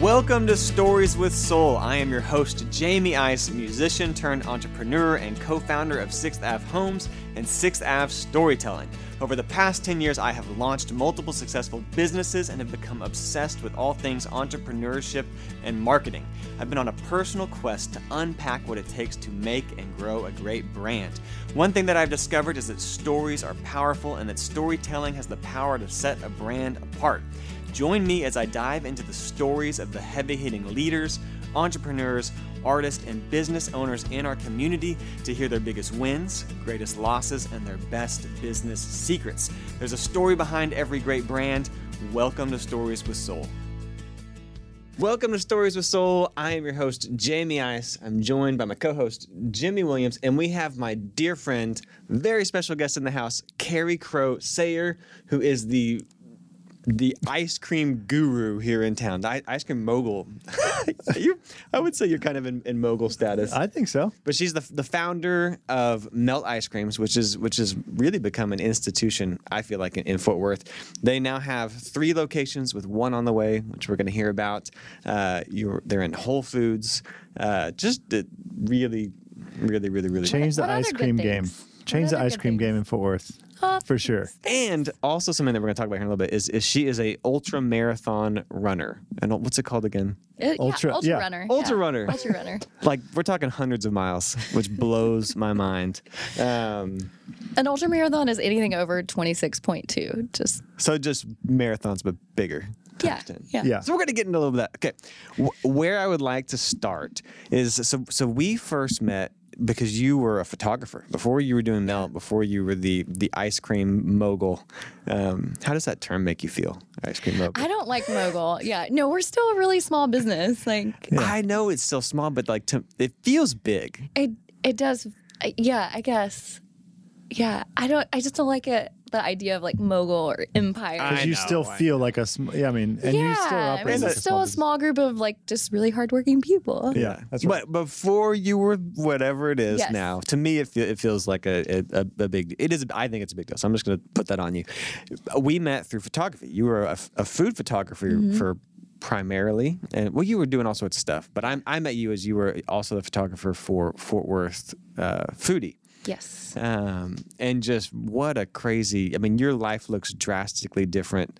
Welcome to Stories with Soul. I am your host, Jamie Ice, musician turned entrepreneur and co founder of 6th Ave Homes and 6th Ave Storytelling. Over the past 10 years, I have launched multiple successful businesses and have become obsessed with all things entrepreneurship and marketing. I've been on a personal quest to unpack what it takes to make and grow a great brand. One thing that I've discovered is that stories are powerful and that storytelling has the power to set a brand apart. Join me as I dive into the stories of the heavy hitting leaders, entrepreneurs, artists, and business owners in our community to hear their biggest wins, greatest losses, and their best business secrets. There's a story behind every great brand. Welcome to Stories with Soul. Welcome to Stories with Soul. I am your host, Jamie Ice. I'm joined by my co host, Jimmy Williams, and we have my dear friend, very special guest in the house, Carrie Crow Sayer, who is the the ice cream guru here in town, the ice cream mogul. you, I would say you're kind of in, in mogul status. I think so. But she's the, the founder of Melt Ice Creams, which is which has really become an institution. I feel like in, in Fort Worth, they now have three locations with one on the way, which we're going to hear about. Uh, you're they're in Whole Foods. Uh, just really, really, really, really change the ice cream game. Change the ice good cream game in Fort Worth For sure. And also something that we're going to talk about here in a little bit is, is she is a ultra marathon runner. And what's it called again? Uh, Ultra- yeah, ultra yeah. runner. Ultra yeah. runner. Ultra runner. Like we're talking hundreds of miles, which blows my mind. Um, An ultra marathon is anything over 26.2. Just, so just marathons, but bigger. yeah. Yeah. Yeah. So we're gonna get into a little bit of that. Okay, Wh- where I would like to start is so so we first met because you were a photographer before you were doing melt before you were the the ice cream mogul. Um, how does that term make you feel? Ice cream mogul. I don't like mogul. Yeah. No, we're still a really small business. Like, I know it's still small, but like to, it feels big. it, it does. uh, Yeah, I guess. Yeah. I don't, I just don't like it. The idea of like mogul or empire. Because you know, still I feel like a, sm- yeah, I mean, and yeah. you still I mean, it's still a business. small group of like just really hardworking people. Yeah, that's right. But before you were whatever it is Yes. now, to me it, fe- it feels like a, a, a big. It is. I think it's a big deal. So I'm just going to put that on you. We met through photography. You were a food photographer Mm-hmm. for primarily, and well, you were doing all sorts of stuff. But I, I met you as you were also the photographer for Fort Worth uh, Foodie. Yes. Um, and just what a crazy. I mean, your life looks drastically different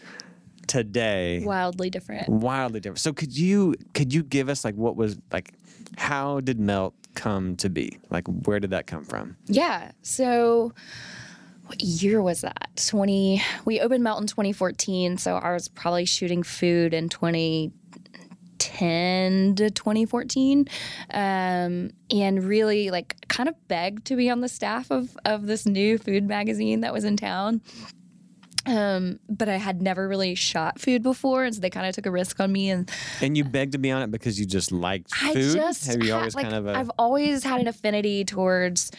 today Wildly different. wildly different. So could you could you give us like what was like how did Melt come to be? Like where did that come from? Yeah. So what year was that? 20 we opened Melt in 2014, so I was probably shooting food in 2010 to 2014. Um, and really like kind of begged to be on the staff of of this new food magazine that was in town. Um, but I had never really shot food before, and so they kind of took a risk on me and And you begged to be on it because you just liked I food. just Have you had- always like, kind of a I've always had an affinity towards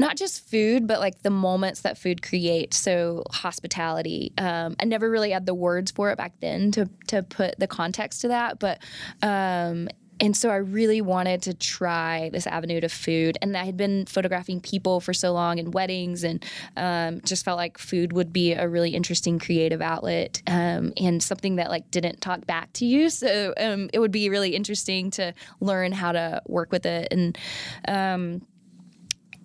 not just food, but like the moments that food creates. So hospitality. Um, I never really had the words for it back then to to put the context to that, but. Um, and so I really wanted to try this avenue to food, and I had been photographing people for so long in weddings, and um, just felt like food would be a really interesting creative outlet, um, and something that like didn't talk back to you. So um, it would be really interesting to learn how to work with it, and um,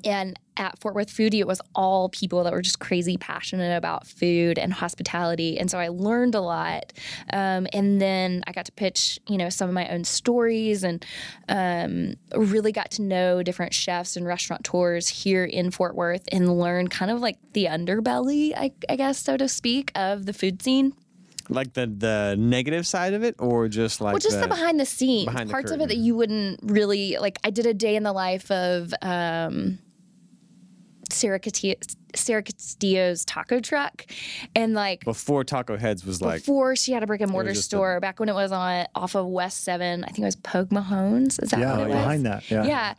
and at Fort Worth Foodie, it was all people that were just crazy passionate about food and hospitality. And so I learned a lot. Um, and then I got to pitch, you know, some of my own stories and um, really got to know different chefs and restaurateurs here in Fort Worth and learn kind of like the underbelly, I, I guess, so to speak, of the food scene. like the the negative side of it or just like well, just the, behind the scenes, behind the parts of it that you wouldn't really like. I did a day in the life of um, Sarah, Castillo, Sarah Castillo's taco truck, and like before Taco Heads was like before she had a brick and mortar just a- store, back when it was on off of West Seven, I think it was Pogue Mahone's. Is that yeah, what it was? behind that. Yeah. Yeah.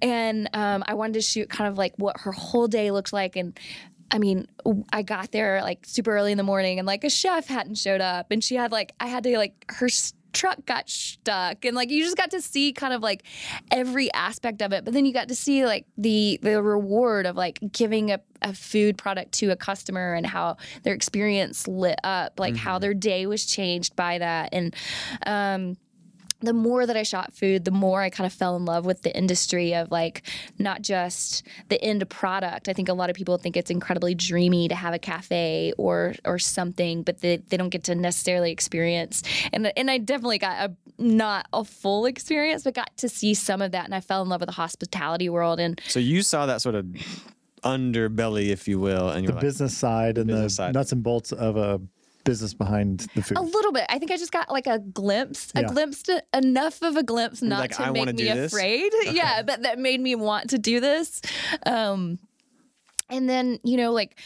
And um, I wanted to shoot kind of like what her whole day looked like. And I mean, I got there like super early in the morning and like a chef hadn't showed up. And she had like, I had to like, her s- truck got stuck. And like, you just got to see kind of like every aspect of it. But then you got to see like the, the reward of like giving a, a food product to a customer and how their experience lit up, like how their day was changed by that. And, um, the more that I shot food, the more I kind of fell in love with the industry of like not just the end product. I think a lot of people think it's incredibly dreamy to have a cafe or or something, but they, they don't get to necessarily experience. And and I definitely got a not a full experience, but got to see some of that, and I fell in love with the hospitality world. And So you saw that sort of underbelly, if you will, and The you're like, business side and the side. nuts and bolts of a business behind the food. a little bit. I think I just got like a glimpse, a Yeah. glimpse, to, enough of a glimpse not like, to "I make me do this?" afraid. Yeah, but that made me want to do this. Um, and then you know, like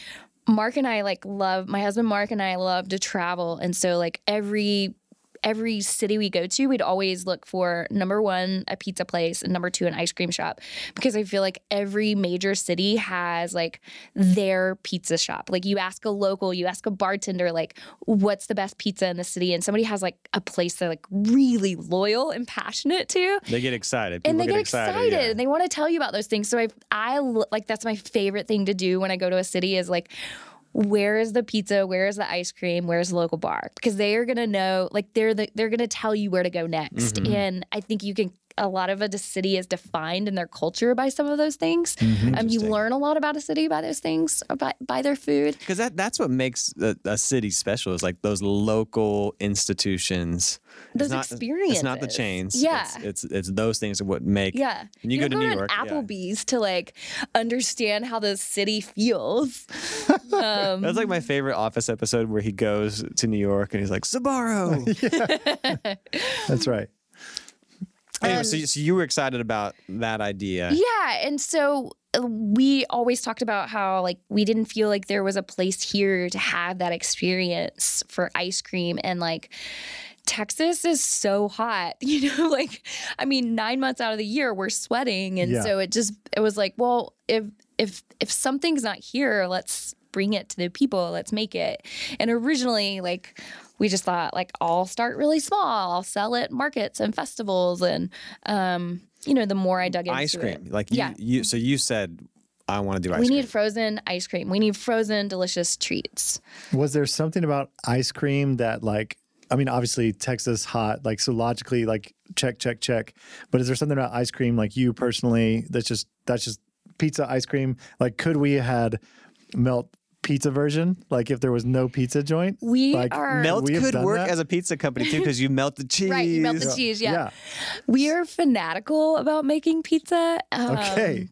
Mark and I like love my husband Mark and I love to travel, and so like every every city we go to, we'd always look for number one, a pizza place, and number two, an ice cream shop. Because I feel like every major city has like their pizza shop. Like you ask a local, you ask a bartender, like, what's the best pizza in the city? And somebody has like a place they're like really loyal and passionate to. they get excited. And they get excited, yeah. and they want to tell you about those things. So I, I like that's my favorite thing to do when I go to a city is like, where is the pizza? Where is the ice cream? Where's the local bar? Because they are gonna know, like they're the, they're gonna tell you where to go next. Mhm. And I think you can. A lot of a city is defined in their culture by some of those things. Um, you learn a lot about a city by those things, about by their food. because that that's what makes a, a city special is like those local institutions. It's Those not- experiences. It's not the chains. Yeah. it's it's, it's those things that what make. Yeah. When you, go to don't New an York, yeah. Applebee's to like understand how the city feels. um, That's like my favorite Office episode where he goes to New York and he's like Sbarro. That's right. Anyway, Um, so, so you were excited about that idea. Yeah, and so uh, we always talked about how like we didn't feel like there was a place here to have that experience for ice cream and like Texas is so hot, you know, like I mean 9 months out of the year we're sweating and Yeah. so it just it was like, well, if if if something's not here, let's bring it to the people, let's make it. And originally like we just thought like I'll start really small, I'll sell at markets and festivals and um you know, the more I dug into Ice it. cream, like you, Yeah. you. So you said, I want to do ice we cream. We need frozen ice cream. We need frozen delicious treats. Was there something about ice cream that like I mean obviously Texas hot like so logically like check check check but is there something about ice cream like you personally that's just that's just pizza ice cream like could we had melt pizza version like if there was no pizza joint We Like, are Melt We could work that? as a pizza company too because you melt the cheese. Right, you melt the cheese, yeah. we are fanatical about making pizza. Um, okay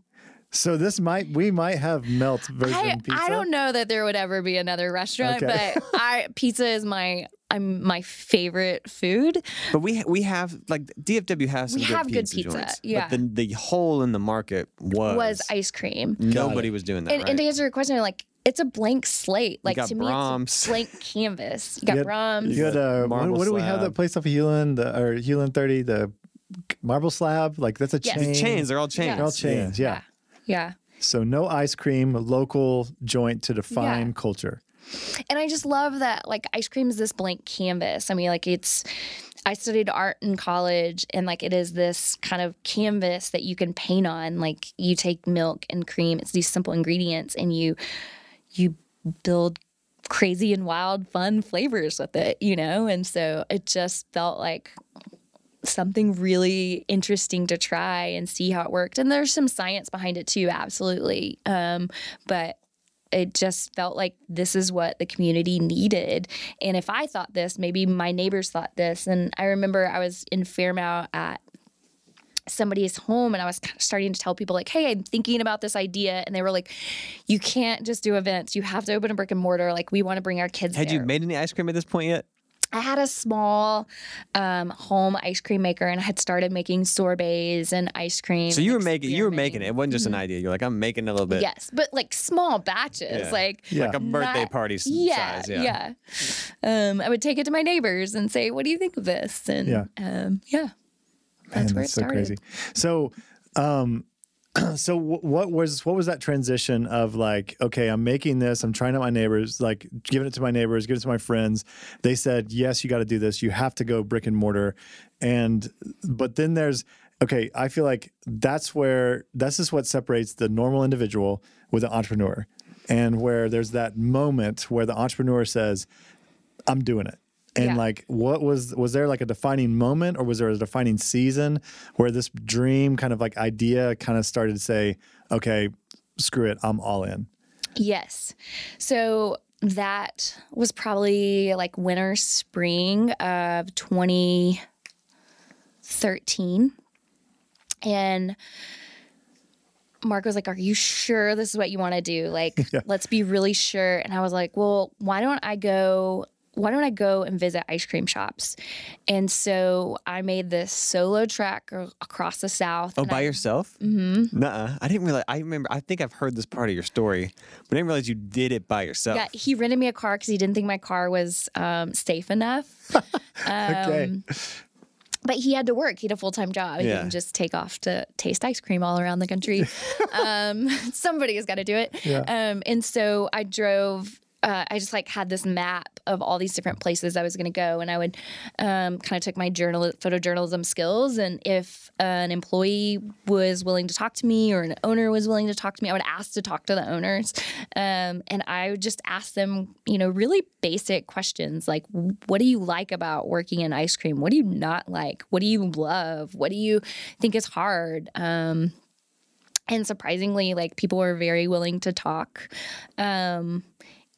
so this might we might have melt version I, pizza I don't know that there would ever be another restaurant, Okay. but I pizza is my I'm my favorite food. But we we have like DFW has some We good have good pizza, pizza, joints. yeah. But the the hole in the market was Was ice cream. nobody was doing that. And, right? and to answer your question, like it's a blank slate. Like got to me, Braum's. it's a blank canvas. You got You had- Braum's. You had uh, what, Marble what do we have slab. that place off of Hulen, the or Hulen thirty, the marble slab? Like that's a Yes. chain. chains, they're all chains. They're all chains. Yeah. yeah. So no ice cream, a local joint to define Yeah. culture. And I just love that like ice cream is this blank canvas. I mean, like it's I studied art in college and like it is this kind of canvas that you can paint on. Like you take milk and cream, it's these simple ingredients and you you build crazy and wild fun flavors with it, you know? And so it just felt like something really interesting to try and see how it worked. And there's some science behind it too, absolutely. Um, but it just felt like this is what the community needed. And if I thought this, maybe my neighbors thought this. And I remember I was in Fairmount at somebody's home and I was kind of starting to tell people like, "Hey, I'm thinking about this idea." And they were like, "You can't just do events. You have to open a brick and mortar. Like we want to bring our kids Had there." you made any ice cream at this point yet? I had a small um, home ice cream maker and I had started making sorbets and ice cream. So you were making you were making it. It wasn't just an idea. You're like, I'm making a little bit Yes, but like small batches, Yeah. like Yeah. like a birthday not- party yeah, size. Yeah. yeah. Um, I would take it to my neighbors and say, "What do you think of this?" And Yeah. um, yeah, Man, that's where it that's so started. crazy. So, um, so wh- what was what was that transition of like, okay, I'm making this, I'm trying out my neighbors, like giving it to my neighbors, giving it to my friends. They said, yes, you got to do this. You have to go brick and mortar, and but then there's okay. I feel like that's where this is what separates the normal individual with the entrepreneur, and where there's that moment where the entrepreneur says, I'm doing it. And Yeah. like, what was was there like a defining moment, or was there a defining season where this dream kind of like idea kind of started to say, okay, screw it, I'm all in. Yes. So that was probably like winter, spring of 2013. And Mark was like, Are you sure this is what you want to do? Like, let's be really sure. And I was like, Well, why don't I go? Why don't I go and visit ice cream shops? And so I made this solo trek across the South. Oh, by I- yourself? Mm-hmm. Nuh-uh. I didn't realize. I remember. I think I've heard this part of your story, but I didn't realize you did it by yourself. Yeah, he rented me a car because he didn't think my car was um, safe enough. okay. Um, but he had to work. He had a full time job. He Yeah. didn't just take off to taste ice cream all around the country. um, somebody has got to do it. Yeah. Um, and so I drove. Uh, I just like had this map of all these different places I was going to go, and I would um, kind of took my journal photojournalism skills, and if an employee was willing to talk to me or an owner was willing to talk to me, I would ask to talk to the owners, um, and I would just ask them, you know, really basic questions like, what do you like about working in ice cream? What do you not like? What do you love? What do you think is hard? Um, and surprisingly, like people were very willing to talk. Um,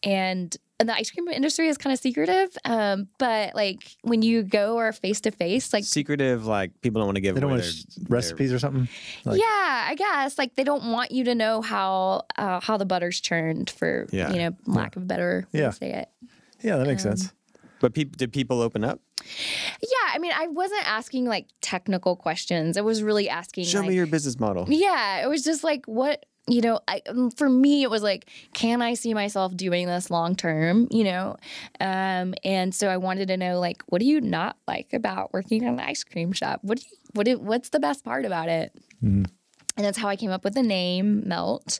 and and the ice cream industry is kind of secretive, um, but like when you go or face to face, like Secretive, like people don't want to give They don't want their, sh- their- recipes or something. Like- yeah, I guess like they don't want you to know how uh, how the butter's churned for Yeah. you know lack of a better way Yeah. to say it. Yeah, that Um, makes sense. But peop did people open up? Yeah, I mean, I wasn't asking like technical questions. I was really asking. Show like, me your business model. Yeah, it was just like what you know. I, um, for me, it was like, can I see myself doing this long term? You know, um, and so I wanted to know like, what do you not like about working in an ice cream shop? What do you, what do, what's the best part about it? And that's how I came up with the name Melt.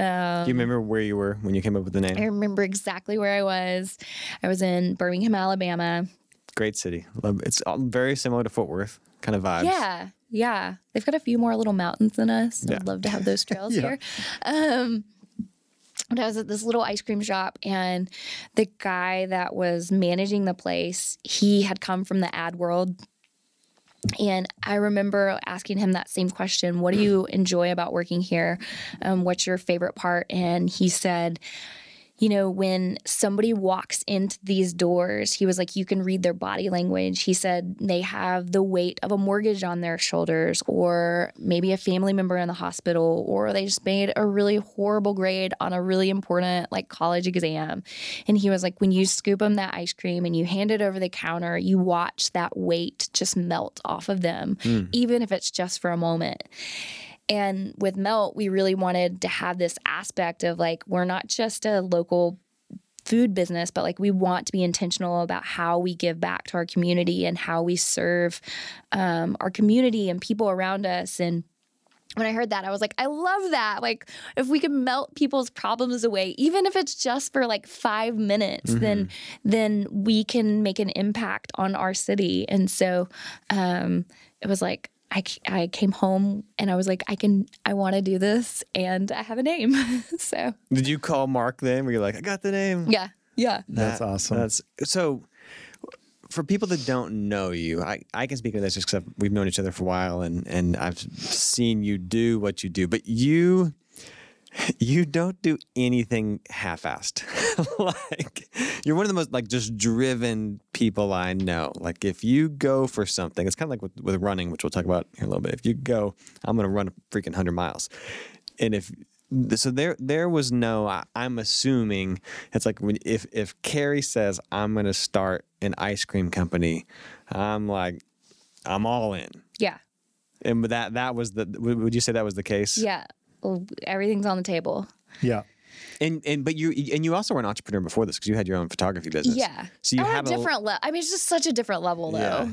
Um, Do you remember where you were when you came up with the name? I remember exactly where I was. I was in Birmingham, Alabama. Great city. Love- It's very similar to Fort Worth kind of vibes. Yeah, yeah. They've got a few more little mountains than us. Yeah. I'd love to have those trails Yeah. here. Um, and I was at this little ice cream shop, and the guy that was managing the place, he had come from the ad world. And I remember asking him that same question What do you enjoy about working here? Um, what's your favorite part? And he said, you know, when somebody walks into these doors, he was like, you can read their body language. He said they have the weight of a mortgage on their shoulders, or maybe a family member in the hospital, or they just made a really horrible grade on a really important like college exam. And he was like, when you scoop them that ice cream and you hand it over the counter, you watch that weight just melt off of them, hmm. even if it's just for a moment. And with Melt, we really wanted to have this aspect of like, we're not just a local food business, but like we want to be intentional about how we give back to our community and how we serve um, our community and people around us. And when I heard that, I was like, I love that. Like, if we could melt people's problems away, even if it's just for like five minutes, then then we can make an impact on our city. And so um, it was like I, c- I came home and I was like, I can, I want to do this, and I have a name. so Did you call Mark then? Where you're like, I got the name. yeah, yeah, That's That- awesome. That's so. For people that don't know you, I, I can speak to this just because we've known each other for a while, and and I've seen you do what you do. But you, you don't do anything half-assed. like you're one of the most like just driven people I know. Like if you go for something, it's kind of like with, with running, which we'll talk about here a little bit. If you go, I'm going to run a freaking hundred miles, and if so there there was no I, i'm assuming it's like when if if carrie says i'm going to start an ice cream company i'm like i'm all in yeah, and that that was the would you say that was the case yeah. Well, everything's on the table. yeah. and and but you and you also were an entrepreneur before this because you had your own photography business Yeah. so you At have a different level. I mean, it's just such a different level, though. Yeah.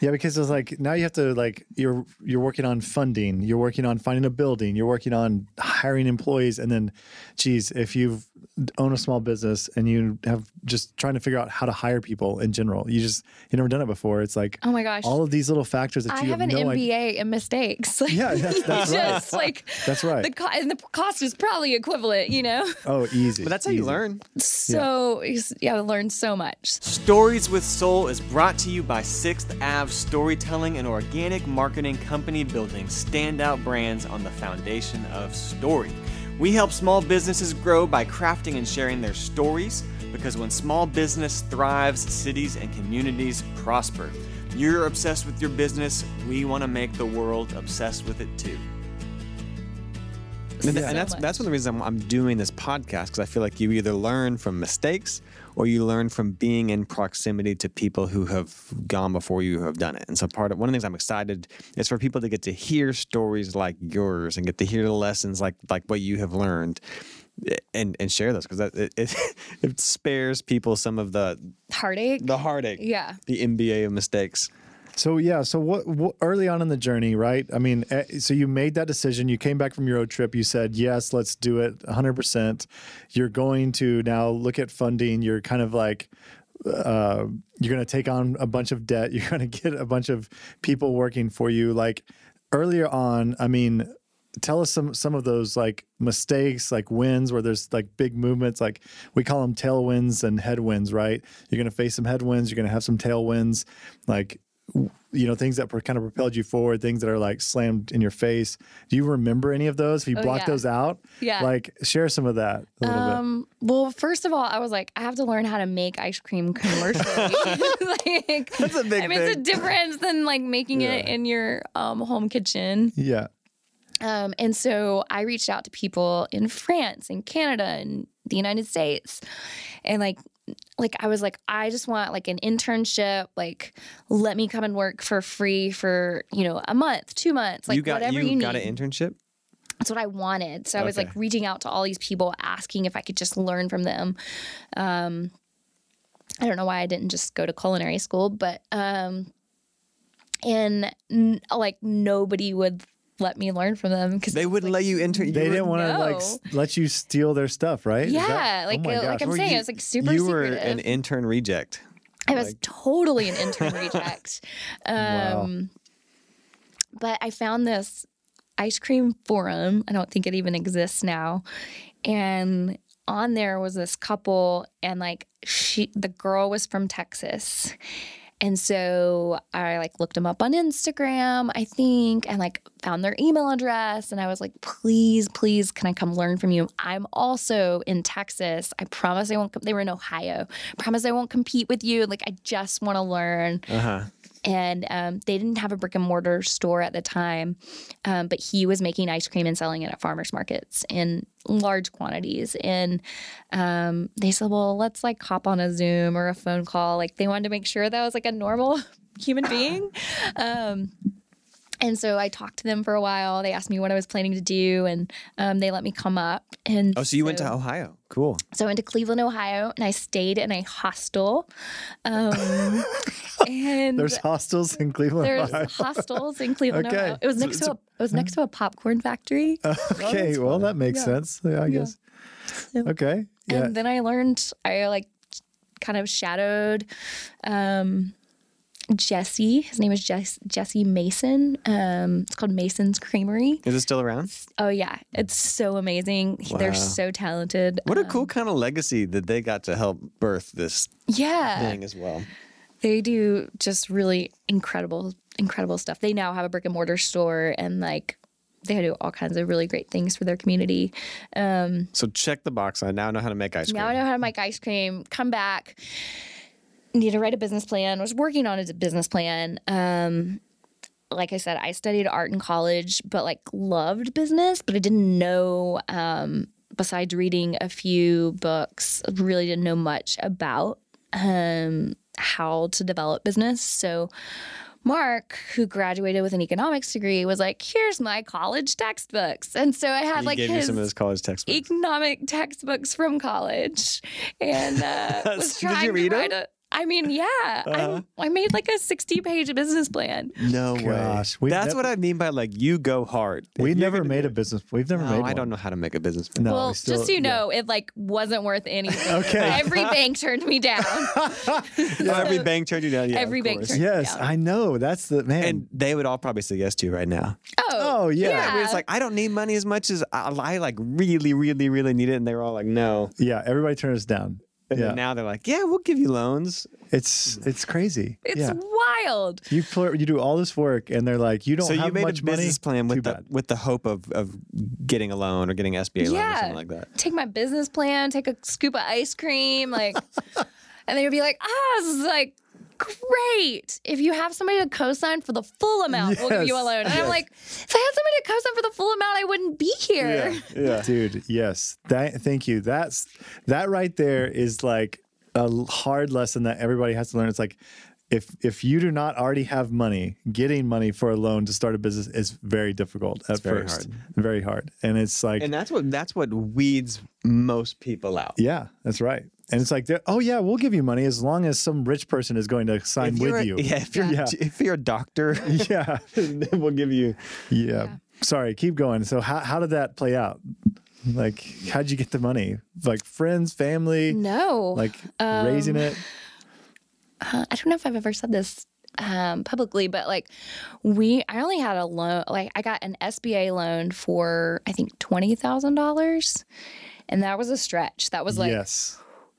Yeah, because it's like now you have to like you're you're working on funding, you're working on finding a building, you're working on hiring employees, and then, geez, if you own a small business and you have just trying to figure out how to hire people in general, you just you never done it before. It's like Oh my gosh. all of these little factors that I you have an no MBA idea. in mistakes. Like, Yeah, that's- that's right. just like That's right. The co- and the cost is probably equivalent, you know. Oh, easy. But that's how you learn. So yeah, I learned so much. Stories with Soul is brought to you by Sixth Ave Storytelling and Organic Marketing Company building standout brands on the foundation of story. We help small businesses grow by crafting and sharing their stories because when small business thrives, cities and communities prosper. You're obsessed with your business, we want to make the world obsessed with it too. And, So and that's that's one of the reasons I'm, I'm doing this podcast because I feel like you either learn from mistakes or you learn from being in proximity to people who have gone before you who have done it. And so part of one of the things I'm excited is for people to get to hear stories like yours and get to hear the lessons like like what you have learned eh, and and share those because it, it it spares people some of the Heartache. the heartache, Yeah. the MBA of mistakes. So yeah, so what, what early on in the journey, right? I mean, eh, so you made that decision. You came back from your road trip. You said, "Yes, let's do it 100%." You're going to now look at funding. You're kind of like uh, you're going to take on a bunch of debt. You're going to get a bunch of people working for you. Like earlier on, I mean, tell us some some of those like mistakes, like wins where there's like big movements. Like we call them tailwinds and headwinds, right? You're going to face some headwinds. You're going to have some tailwinds. Like you know things that pro- kind of propelled you forward, things that are like slammed in your face. Do you remember any of those? Have you Oh, blocked yeah. those out? Yeah. Like share some of that a little bit. Um, well, first of all, I was like, I have to learn how to make ice cream commercially. like, That's a big I mean, it's a difference than like making it in your um, home kitchen. Yeah. Um, and so I reached out to people in France and Canada and the United States. And like like I was like, I just want like an internship, like let me come and work for free for, you know, a month, two months, like you got whatever you, you, got need. an internship. That's what I wanted. So I was like reaching out to all these people asking if I could just learn from them. Um I don't know why I didn't just go to culinary school, but um and n- like nobody would let me learn from them because They wouldn't let you enter. They you were- didn't want to like s- let you steal their stuff, right? Yeah, that- oh like uh, like. I'm Well, saying, you- it was like super super. you were secretive. an intern reject. I was like- totally an intern reject. Um, Wow. But I found this ice cream forum. I don't think it even exists now. And on there was this couple, and like she, the girl was from Texas. And so I like looked them up on Instagram, I think, and like found their email address. And I was like, please, please, can I come learn from you? I'm also in Texas. I promise I won't, com- they were in Ohio. promise I won't compete with you. Like, I just want to learn Uh huh. And um, they didn't have a brick and mortar store at the time um, but he was making ice cream and selling it at farmers markets in large quantities. And um, they said well let's like hop on a zoom or a phone call. Like they wanted to make sure that I was like a normal human being. Um, and so I talked to them for a while. They asked me what I was planning to do, and um, they let me come up. And Oh, so you went to Ohio? Cool. so I went to Cleveland, Ohio, and I stayed in a hostel. Um, and There's hostels in Cleveland. there's Ohio. hostels in Cleveland, Okay. Ohio. It was next it's to a it was next to a popcorn factory. okay, well that makes Yeah. sense. Yeah, I Yeah. guess. Okay. Yeah. And then I learned I like kind of shadowed um Jesse. His name is Jess, Jesse Mason. Um, it's called Mason's Creamery. Is it still around? Oh yeah, it's so amazing. Wow. They're so talented. What a Um, cool kind of legacy that they got to help birth this yeah. thing as well. they do just really incredible incredible stuff they now have a brick and mortar store and like they do all kinds of really great things for their community um, So check the box. I now know how to make ice cream. now i know how to make ice cream come back need to write a business plan was working on a business plan um, like i said i studied art in college but like loved business but i didn't know um, besides reading a few books really didn't know much about um, how to develop business so Mark, who graduated with an economics degree, was like, "Here's my college textbooks," and so I had he like gave his some of those college textbooks. economic textbooks from college, and uh, was Did you trying read to write a. I mean, yeah, Uh-huh. I, I made like a 60 page business plan. No Gosh, we've That's nev- what I mean by like you go hard. We you're never made a it- business. We've never No, made. I don't know how to make a business plan. No, well, we still- just so you yeah. know, it like wasn't worth anything. Okay. Every bank turned me down. Every bank turned you down. Yeah, Every of bank turned- Yes, Yeah. I know. That's the man. And they would all probably say yes to you right now. Oh, Oh, yeah. I mean, it's like I don't need money as much as I, I like really, really, really need it, and they were all like, no. yeah, everybody turned us down. And yeah, now they're like, yeah, we'll give you loans. it's it's crazy. it's yeah. wild. You pl- you do all this work, and they're like, you don't so have you made much a business money. plan Too with the bad. with the hope of of getting a loan or getting SBA loan or something like that. Take my business plan, take a scoop of ice cream, like, and they would be like, ah, this is like great. If you have somebody to co-sign for the full amount, we'll give you a loan. And I'm like, if I had somebody to co-sign for the full amount, I wouldn't be here. Yeah. dude yes that thank you that's that right there is like a l- hard lesson that everybody has to learn it's like if if you do not already have money getting money for a loan to start a business is very difficult at very first. hard. very hard. And it's like And that's what that's what weeds most people out. yeah that's right. And it's like oh yeah we'll give you money as long as some rich person is going to sign with a- you. Yeah, if you're Yeah. if you're a doctor, yeah. then we'll give you. yeah. Sorry keep going. So how, how did that play out? Like how'd you get the money? Like friends family? No. like um, raising it uh, I don't know if I've ever said this um, publicly, but like we, I only had a loan, like I got an SBA loan for I think twenty thousand dollars, and that was a stretch. That was like yes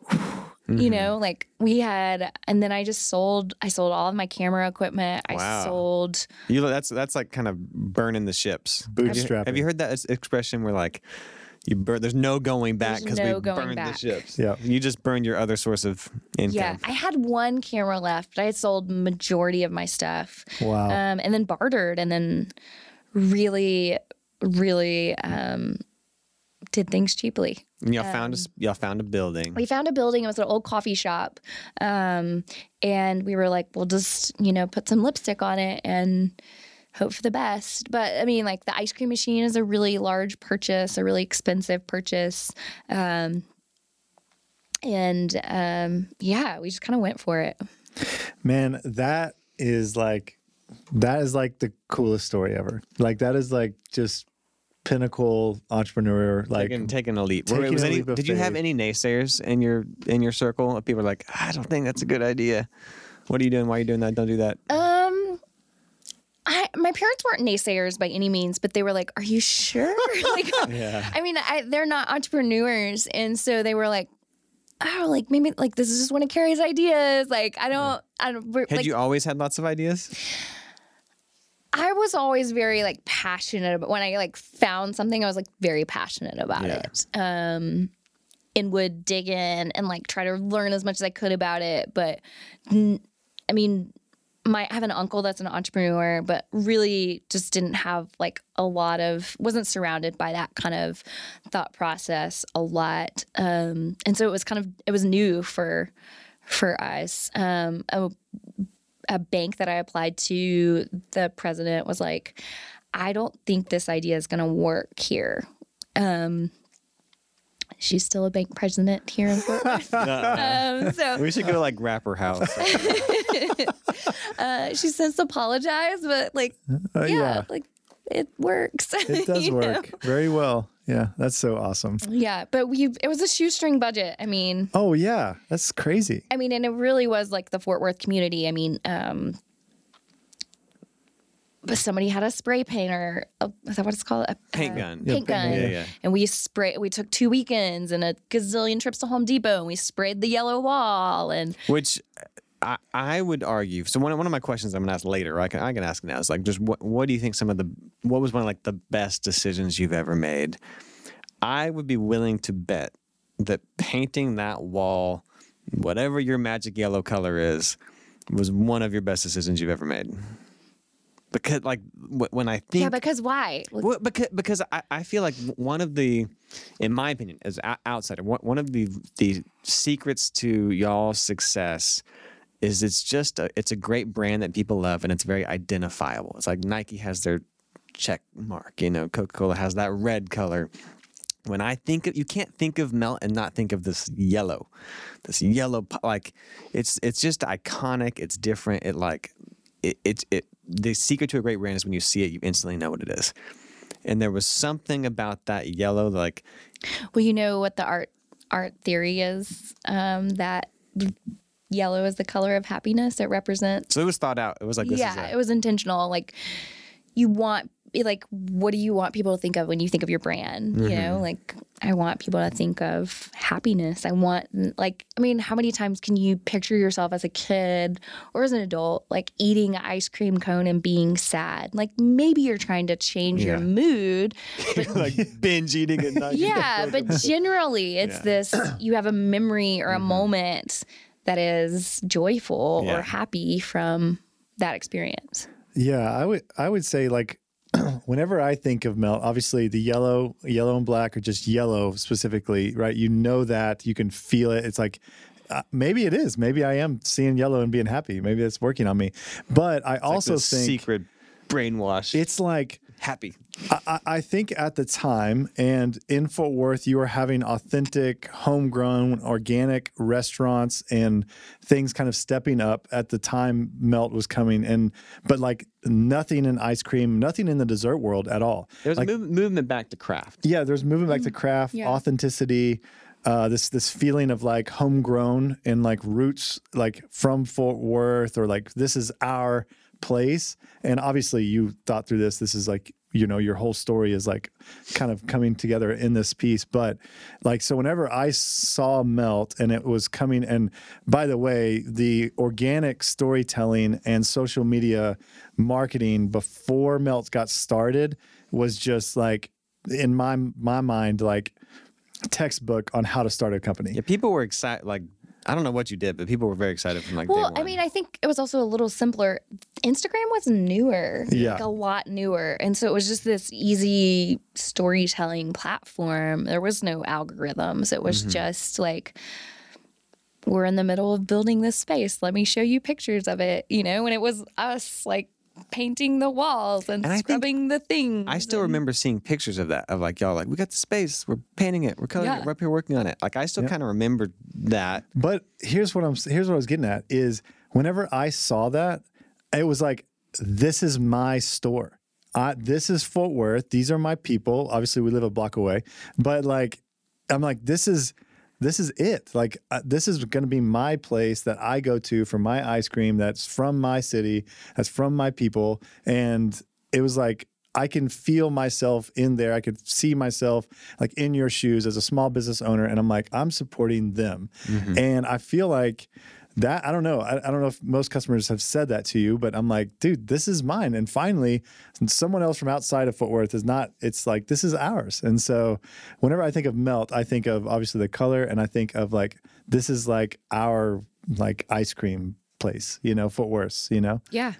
you know, like we had, and then I just sold. I sold all of my camera equipment. I Wow. sold. You that's that's like kind of burning the ships. Have you- Bootstrapping. Have you heard that s- expression where like you burn? There's no going back because no we going burned the ships. Yeah. You just burned your other source of income. Yeah, I had one camera left, but I had sold majority of my stuff. Wow. Um, and then bartered, and then really, really um, did things cheaply. And y'all found Um, a s- y'all found a building. we found a building. It was an old coffee shop, um, and we were like, "We'll just, you know, put some lipstick on it and hope for the best." But I mean, like the ice cream machine is a really large purchase, a really expensive purchase, um, and um, yeah, we just kind of went for it. Man, that is like that is like the coolest story ever. Like that is like just pinnacle entrepreneur. Like taking, taking a leap. Taking was a any, leap of did you have any naysayers in your in your circle of people like I don't think that's a good idea. What are you doing? Why are you doing that? Don't do that. Um, I my parents weren't naysayers by any means, but they were like, "Are you sure?" like, Yeah. I mean, I, they're not entrepreneurs, and so they were like, "Oh, like maybe like this is just one of Carrie's ideas." Like, I don't, I don't. we're- Had like, you always had lots of ideas? I was always very like passionate about when I like found something. I was like very passionate about Yeah. it. Um, and would dig in and like try to learn as much as I could about it. But n- I mean, my I have an uncle that's an entrepreneur, but really just didn't have like a lot of wasn't surrounded by that kind of thought process a lot. Um, and so it was kind of it was new for for us. Um, a, a bank that I applied to, the president was like, I don't think this idea is going to work here. Um, she's still a bank president here in Fort Worth. um, so We should go to like Rapper House. uh, she since apologized, but like, Uh, yeah, yeah. like it works. It does you know? work very well. Yeah, that's so awesome. Yeah, but we it was a shoestring budget. I mean, Oh yeah, that's crazy. I mean, and it really was like the Fort Worth community. I mean, um, but somebody had a spray painter. A, is that what it's called? A, Paint a gun. Paint Yeah, gun. gun, Yeah, yeah. And we spray. We took two weekends and a gazillion trips to Home Depot, and we sprayed the yellow wall. And Which I, I would argue. So one of, one of my questions I'm gonna ask later. I can I can ask now. Is like just what what do you think some of the what was one of like the best decisions you've ever made? I would be willing to bet that painting that wall, whatever your magic yellow color is, was one of your best decisions you've ever made. Because like wh- when I think yeah, because why? Well, because because I, I feel like one of the, in my opinion, as an outsider, one one of the the secrets to y'all's success is it's just a, it's a great brand that people love and it's very identifiable. It's like Nike has their check mark, you know, Coca Cola has that red color. when I think of you can't think of melt and not think of this yellow, this yellow like it's it's just iconic. It's different. It like it it, it the secret to a great brand is when you see it, you instantly know what it is. And there was something about that yellow, like Well, you know what the art art theory is um, that yellow is the color of happiness. It represents. so it was thought out. It was like this is yeah, it. it was intentional. Like you want, like, what do you want people to think of when you think of your brand? You Mm-hmm. know, like I want people to think of happiness. I want, like, I mean, how many times can you picture yourself as a kid or as an adult, like eating an ice cream cone and being sad? Like maybe you're trying to change your Yeah. mood, like binge eating at night. yeah, but generally it's Yeah. this you have a memory or a moment that is joyful Yeah. or happy from that experience. Yeah, I would I would say like whenever I think of melt, obviously the yellow, yellow and black are just yellow specifically, right? You know that you can feel it. It's like uh, maybe it is. Maybe I am seeing yellow and being happy. Maybe it's working on me. But I also like think secret brainwash. it's like happy. I- I, I think at the time and in Fort Worth, you were having authentic, homegrown, organic restaurants and things kind of stepping up at the time Melt was coming. And but like nothing in ice cream, nothing in the dessert world at all. There's like, a move, movement back to craft. yeah, there's movement back to craft, Yeah. authenticity, uh, this this feeling of like homegrown and like roots, like from Fort Worth, or like this is our place. And obviously, you thought through this. This is like you know your whole story is like kind of coming together in this piece. But like so, whenever I saw Melt and it was coming, and by the way, the organic storytelling and social media marketing before Melt got started was just like in my my mind like textbook on how to start a company. Yeah, people were excited. Like I don't know what you did, but people were very excited from like Well, I mean, I think it was also a little simpler. Instagram was newer, Yeah. like a lot newer. And so it was just this easy storytelling platform. There was no algorithms. It Mm-hmm. was just like, we're in the middle of building this space. Let me show you pictures of it, you know? And it was us like painting the walls and, And scrubbing the things. I still and- remember seeing pictures of that of like y'all like we got the space, we're painting it, we're coloring it, Yeah. we're up here working on it. Like I still kind of remember that. But here's what I'm here's what I was getting at is whenever I saw that, it was like this is my store. I, this is Fort Worth. These are my people. Obviously, we live a block away, but like I'm like this is this is it. Like uh, this is going to be my place that I go to for my ice cream. That's from my city. That's from my people. And it was like I can feel myself in there. I could see myself like in your shoes as a small business owner, and I'm like I'm supporting them. And I feel like that I don't know. I, I don't know if most customers have said that to you, but I'm like, dude, this is mine. And finally, someone else from outside of Fort Worth is not. It's like this is ours. And so, whenever I think of melt, I think of obviously the color, and I think of like this is like our like ice cream place. You know, Fort Worth. You know. Yeah.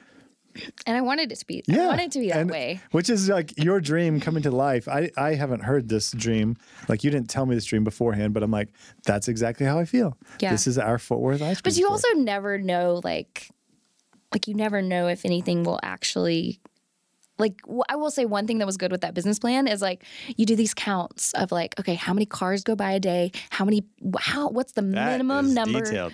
And I wanted it to be, Yeah. I wanted it to be that and- way. Which is like your dream coming to life. I, I haven't heard this dream. Like you didn't tell me this dream beforehand, but I'm like, that's exactly how I feel. Yeah. This is our Fort Worth ice cream. But you store. also never know, like, like you never know if anything will actually. Like I will say one thing that was good with that business plan is like you do these counts of like okay how many cars go by a day how many how what's the That minimum is number detailed.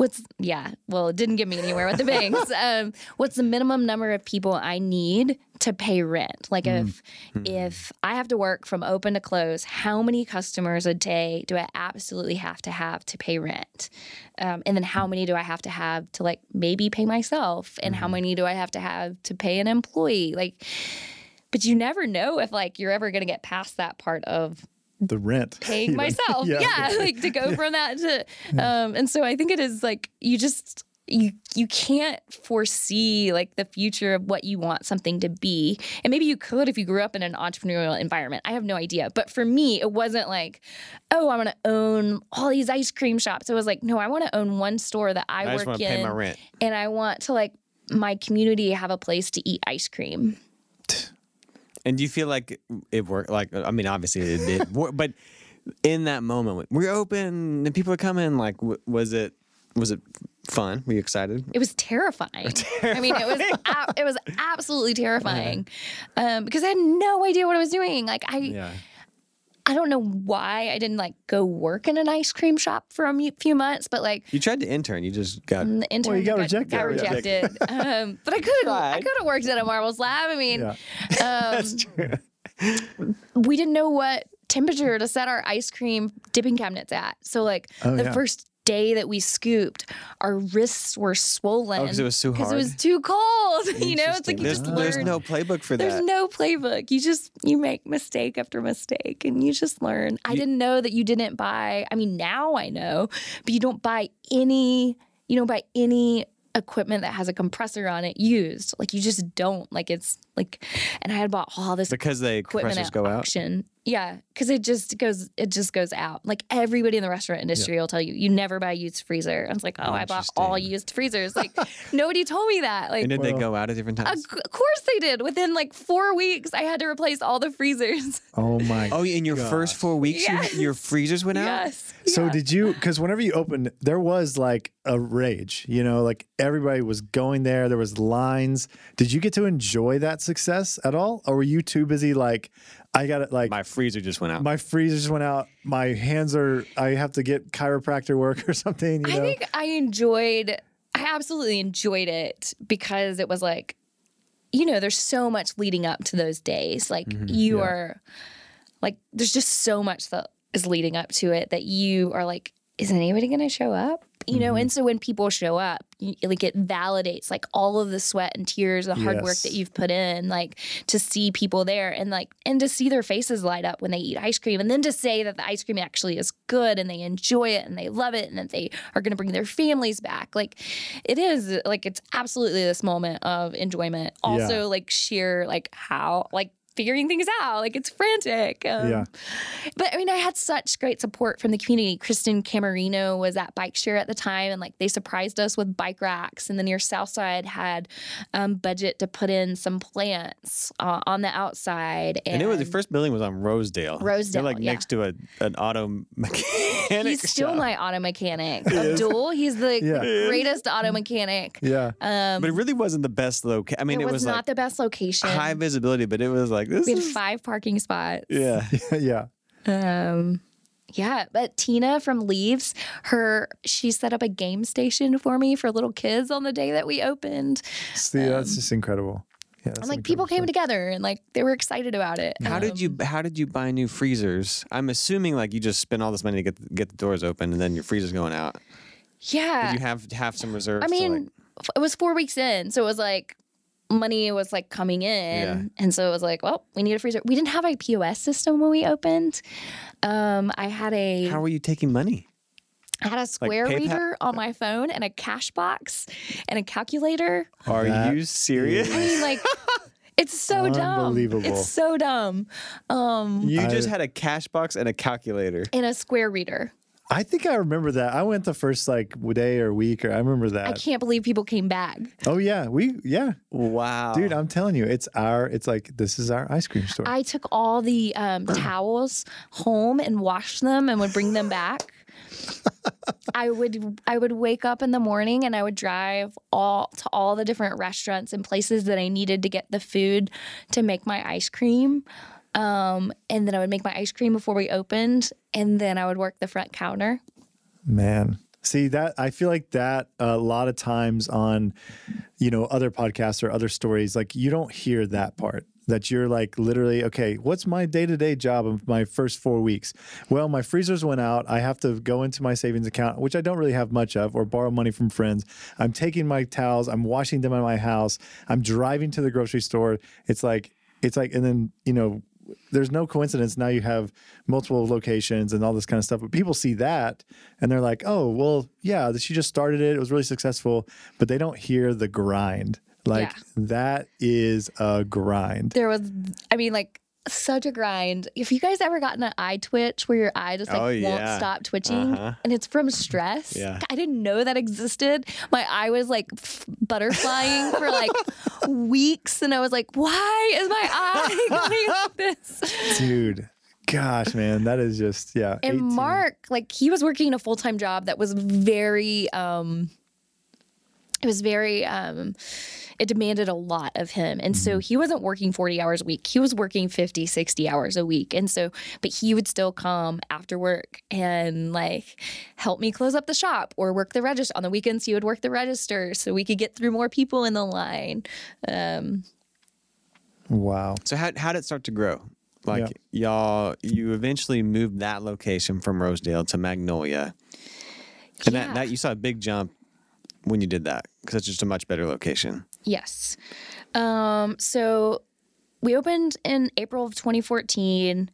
What's yeah well it didn't get me anywhere with the banks. Um, what's the minimum number of people i need to pay rent? Like if if i have to work from open to close how many customers a day do i absolutely have to have to pay rent? Um, and then how many do i have to have to like maybe pay myself? And how many do i have to have to pay an employee? Like but you never know if like you're ever going to get past that part of the rent. paying even. myself. yeah, like to go from that to um and so I think it is like you just you you can't foresee like the future of what you want something to be. And maybe you could if you grew up in an entrepreneurial environment. I have no idea. But for me, it wasn't like, oh, I'm gonna own all these ice cream shops. It was like, no, I want to own one store that I, I work want in pay my rent. and I want to like my community have a place to eat ice cream. And do you feel like it worked? Like, I mean, obviously it did, but in that moment, we're open and people are coming. Like, was it was it fun? Were you excited? It was terrifying. I mean, it was it was absolutely terrifying um, because I had no idea what I was doing. Like I, Yeah, I don't know why I didn't like go work in an ice cream shop for a few months, but like You tried to intern. You just got. the intern you got rejected. Got rejected. um, but I could have. I could have worked at a Marble Slab. I mean, Yeah. um, true. we didn't know what temperature to set our ice cream dipping cabinets at. So like Oh, the yeah. first day that we scooped, our wrists were swollen Oh, 'cause it was too because it was too cold. you know, it's like you There's, just there's no playbook for There's that. There's no playbook. You just you make mistake after mistake and you just learn. I didn't know that you didn't buy I mean now I know, but you don't buy any you don't buy any equipment that has a compressor on it used. Like you just don't. Like it's like and I had bought all this because the compressors go out. Auction. Yeah, because it just goes it just goes out. Like everybody in the restaurant industry will tell you, you never buy a used freezer. I was like, oh, I bought all used freezers. Like nobody told me that. Like And did they go out at different times? of course they did. Within like four weeks, I had to replace all the freezers. Oh my. Oh, in your first four weeks, you- your freezers went out. yes. So Yeah. did you? Because whenever you opened, there was like a rage. You know, like everybody was going there. There was lines. Did you get to enjoy that success at all, or were you too busy? Like, I got it. Like My freezer just went out. my freezer just went out. My hands are. I have to get chiropractor work or something. You I know. think I enjoyed. I absolutely enjoyed it because it was like, you know, there's so much leading up to those days. Like mm-hmm. you Yeah. are, like, there's just so much that is leading up to it that you are like, is anybody going to show up? You know, mm-hmm. and so when people show up, you, like it validates like all of the sweat and tears, the hard work that you've put in, like to see people there and like and to see their faces light up when they eat ice cream, and then to say that the ice cream actually is good and they enjoy it and they love it and that they are going to bring their families back. Like it is like it's absolutely this moment of enjoyment. Also, like sheer like how like figuring things out. Like it's frantic. Um, Yeah. But I mean, I had such great support from the community. Kristen Camerino was at Bike Share at the time, and like they surprised us with bike racks. And then Near Southside had um, budget to put in some plants uh, on the outside. And, and it was the first building was on Rosedale. Rosedale, They're like yeah. next to a an auto mechanic. He's still shop. my auto mechanic. Abdul, he's the, Yeah. the greatest auto mechanic. yeah. Um, But it really wasn't the best location. I mean, it, it, was, was, not like the best location. high visibility, but it was like this we had is five parking spots. yeah. yeah. Um, yeah, but Tina from Leaves, her she set up a game station for me for little kids on the day that we opened. See, that's just incredible. Yeah. that's And like people came incredible together and like they were excited about it. How Um, did you how did you buy new freezers? I'm assuming like you just spent all this money to get get the doors open and then your freezer's going out. Yeah. Did you have have some reserves? I to, mean, like- it was 4 weeks in, so it was like money was like coming in Yeah. and so it was like well we need a freezer we didn't have a pos system when we opened um i had a how were you taking money? I had a square PayPal? reader on my phone and a cash box and a calculator Are That you serious? I mean, like, it's so dumb. Unbelievable. It's so dumb. Um, You I- just had a cash box and a calculator. And a square reader. I think I remember that. I went the first like day or week, or I remember that. I can't believe people came back. Oh yeah, we yeah, Wow. dude. I'm telling you, it's our. It's like this is our ice cream store. I took all the um, towels home and washed them and would bring them back. I would I would wake up in the morning and I would drive all to all the different restaurants and places that I needed to get the food to make my ice cream. Um, and then I would make my ice cream before we opened, and then I would work the front counter. Man. See that I feel like that a lot of times on you know other podcasts or other stories like you don't hear that part that you're like literally okay what's my day-to-day job of my first 4 weeks? Well my freezers went out. I have to go into my savings account which I don't really have much of or borrow money from friends. I'm taking my towels. I'm washing them at my house. I'm driving to the grocery store. It's like it's like and then you know there's no coincidence now you have multiple locations and all this kind of stuff but people see that and they're like oh well yeah she just started it it was really successful but they don't hear the grind like Yeah. that is a grind There was, I mean, like such a grind. If you guys ever gotten an eye twitch where your eye just like Oh, won't stop twitching Uh-huh. and it's from stress, Yeah. I didn't know that existed. My eye was like f- butterflying for like weeks, and I was like, "Why is my eye going like this?" dude gosh man that is just yeah And 18. Mark, like he was working a full time job that was very um it was very um it demanded a lot of him and so he wasn't working 40 hours a week he was working 50 60 hours a week and so but he would still come after work and like help me close up the shop or work the register on the weekends he would work the register so we could get through more people in the line um Wow. So how how did it start to grow? Like y'all, you eventually moved that location from Rosedale to Magnolia, and Yeah. that, that you saw a big jump when you did that because it's just a much better location. Yes. Um, so we opened in April of 2014.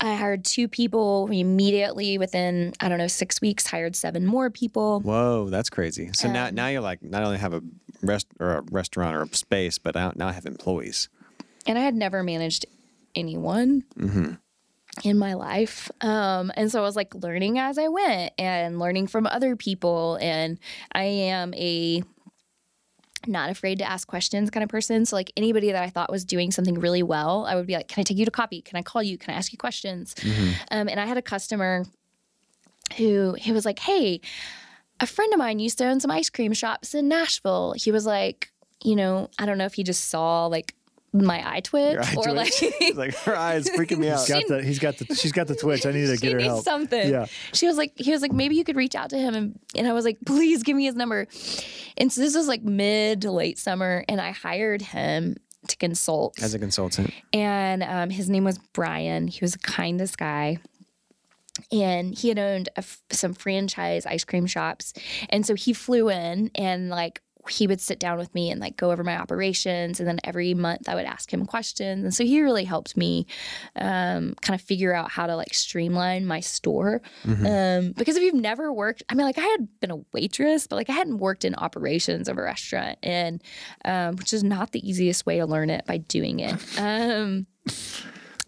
I hired two people. We immediately, within, I don't know, six weeks, hired seven more people. Whoa, that's crazy. So now Um, now you're like not only have a rest or a restaurant or a space, but now now I have employees. And I had never managed anyone in my life. Um, and so I was like learning as I went and learning from other people. And I am a not afraid to ask questions kind of person. So like anybody that I thought was doing something really well, I would be like, "Can I take you to coffee? Can I call you? Can I ask you questions?" Um, and I had a customer who he was like, "Hey, a friend of mine used to own some ice cream shops in Nashville." He was like, you know, I don't know if he just saw like my eye twitch Your eye or twitch. like like her eyes freaking me out. He's got the he's got the she's got the twitch. I need to she get her needs help. something. Yeah. She was like, he was like, maybe you could reach out to him, and, and I was like, please give me his number. And so this was like mid to late summer, and I hired him to consult. As a consultant, and um, his name was Brian. He was the kindest guy. And he had owned a f- some franchise ice cream shops. And so he flew in and like he would sit down with me and like go over my operations. And then every month I would ask him questions. And so he really helped me um, kind of figure out how to like streamline my store. Um, because if you've never worked, I mean, like I had been a waitress, but like I hadn't worked in operations of a restaurant, and um, which is not the easiest way to learn it by doing it. Um,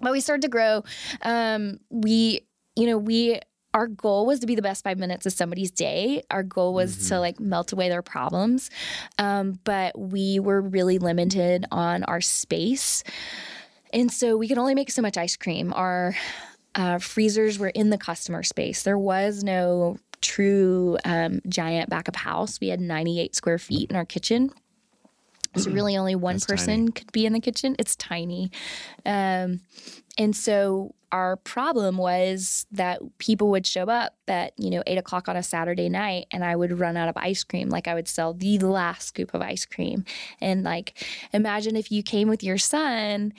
but we started to grow. Um, we, you know, we our goal was to be the best five minutes of somebody's day. Our goal was to like melt away their problems, um, but we were really limited on our space, and so we could only make so much ice cream. Our uh, freezers were in the customer space. There was no true um, giant back of house. We had 98 square feet in our kitchen. So really only one That's person tiny. could be in the kitchen. It's tiny. Um, and so our problem was that people would show up at, you know, eight o'clock on a Saturday night and I would run out of ice cream. Like I would sell the last scoop of ice cream. And like imagine if you came with your son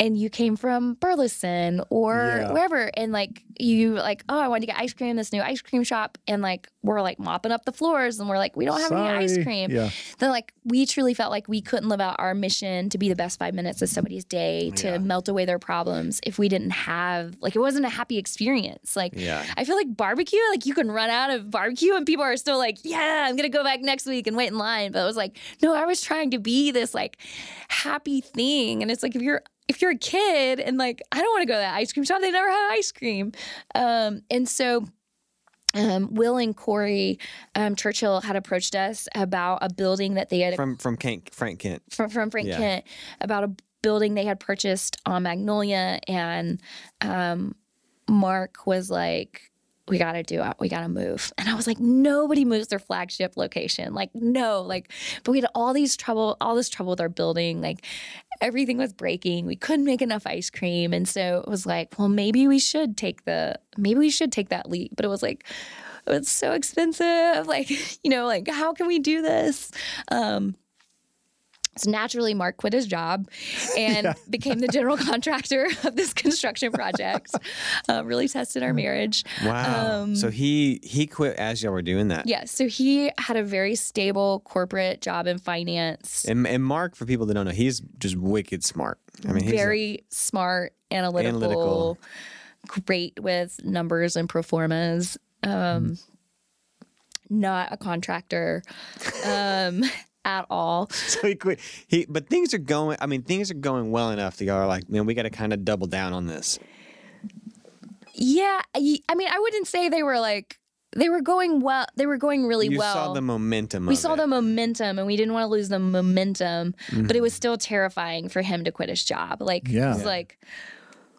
and you came from Burleson or Yeah. wherever and like you like oh I wanted to get ice cream in this new ice cream shop and like we're like mopping up the floors and we're like we don't have any ice cream Yeah. then like we truly felt like we couldn't live out our mission to be the best five minutes of somebody's day to Yeah. melt away their problems if we didn't have like it wasn't a happy experience like yeah. I feel like barbecue, like you can run out of barbecue and people are still like, yeah, I'm gonna go back next week and wait in line. But I was like, no, I was trying to be this like happy thing. And it's like if you're if you're a kid and like I don't want to go to that ice cream shop, they never have ice cream. Um, and so um, Will and Corey um, Churchill had approached us about a building that they had From from Kent, Frank Kent. from, from Frank Yeah. Kent about a building they had purchased on Magnolia, and um, Mark was like, "We got to do it. We got to move." And I was like, "Nobody moves their flagship location. Like, no. Like, but we had all these trouble, all this trouble with our building. Like, everything was breaking. We couldn't make enough ice cream, and so it was like, well, maybe we should take the, maybe we should take that leap. But it was like. It's so expensive. Like, you know, like how can we do this? Um, so naturally, Mark quit his job and became the general contractor of this construction project. Uh, really tested our marriage. Wow. Um, so he he quit as y'all were doing that. Yeah, so he had a very stable corporate job in finance. And, and Mark, for people that don't know, he's just wicked smart. I mean, he's a- very smart, analytical, Analytical. great with numbers and pro formas. Um, not a contractor um, at all. so he quit. He but things are going. I mean, things are going well enough that y'all are like, man, we got to kind of double down on this. Yeah, I I mean, I wouldn't say they were like they were going well. They were going really you well. We saw the momentum. we of saw it. the momentum, and we didn't want to lose the momentum. Mm-hmm. But it was still terrifying for him to quit his job. Like, Yeah. it was like,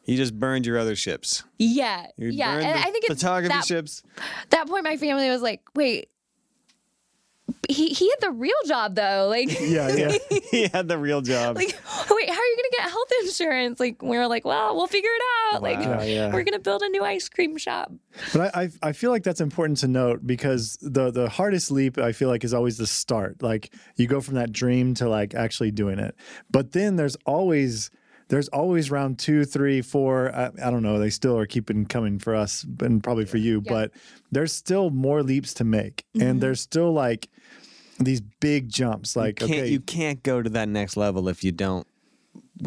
You just burned your other ships. yeah, You yeah. And the I think at photography that, ships. that point, my family was like, wait. He he had the real job though. Like Yeah, yeah. he had the real job. like wait, how are you gonna get health insurance? Like we were like, well, we'll figure it out. Like Yeah, yeah. we're gonna build a new ice cream shop. But I, I I feel like that's important to note because the the hardest leap I feel like is always the start. Like you go from that dream to like actually doing it. But then there's always there's always round two, three, four. I, I don't know. They still are keeping coming for us and probably for you. Yeah. But there's still more leaps to make, and mm-hmm. there's still like these big jumps. Like you can't, okay, you can't go to that next level if you don't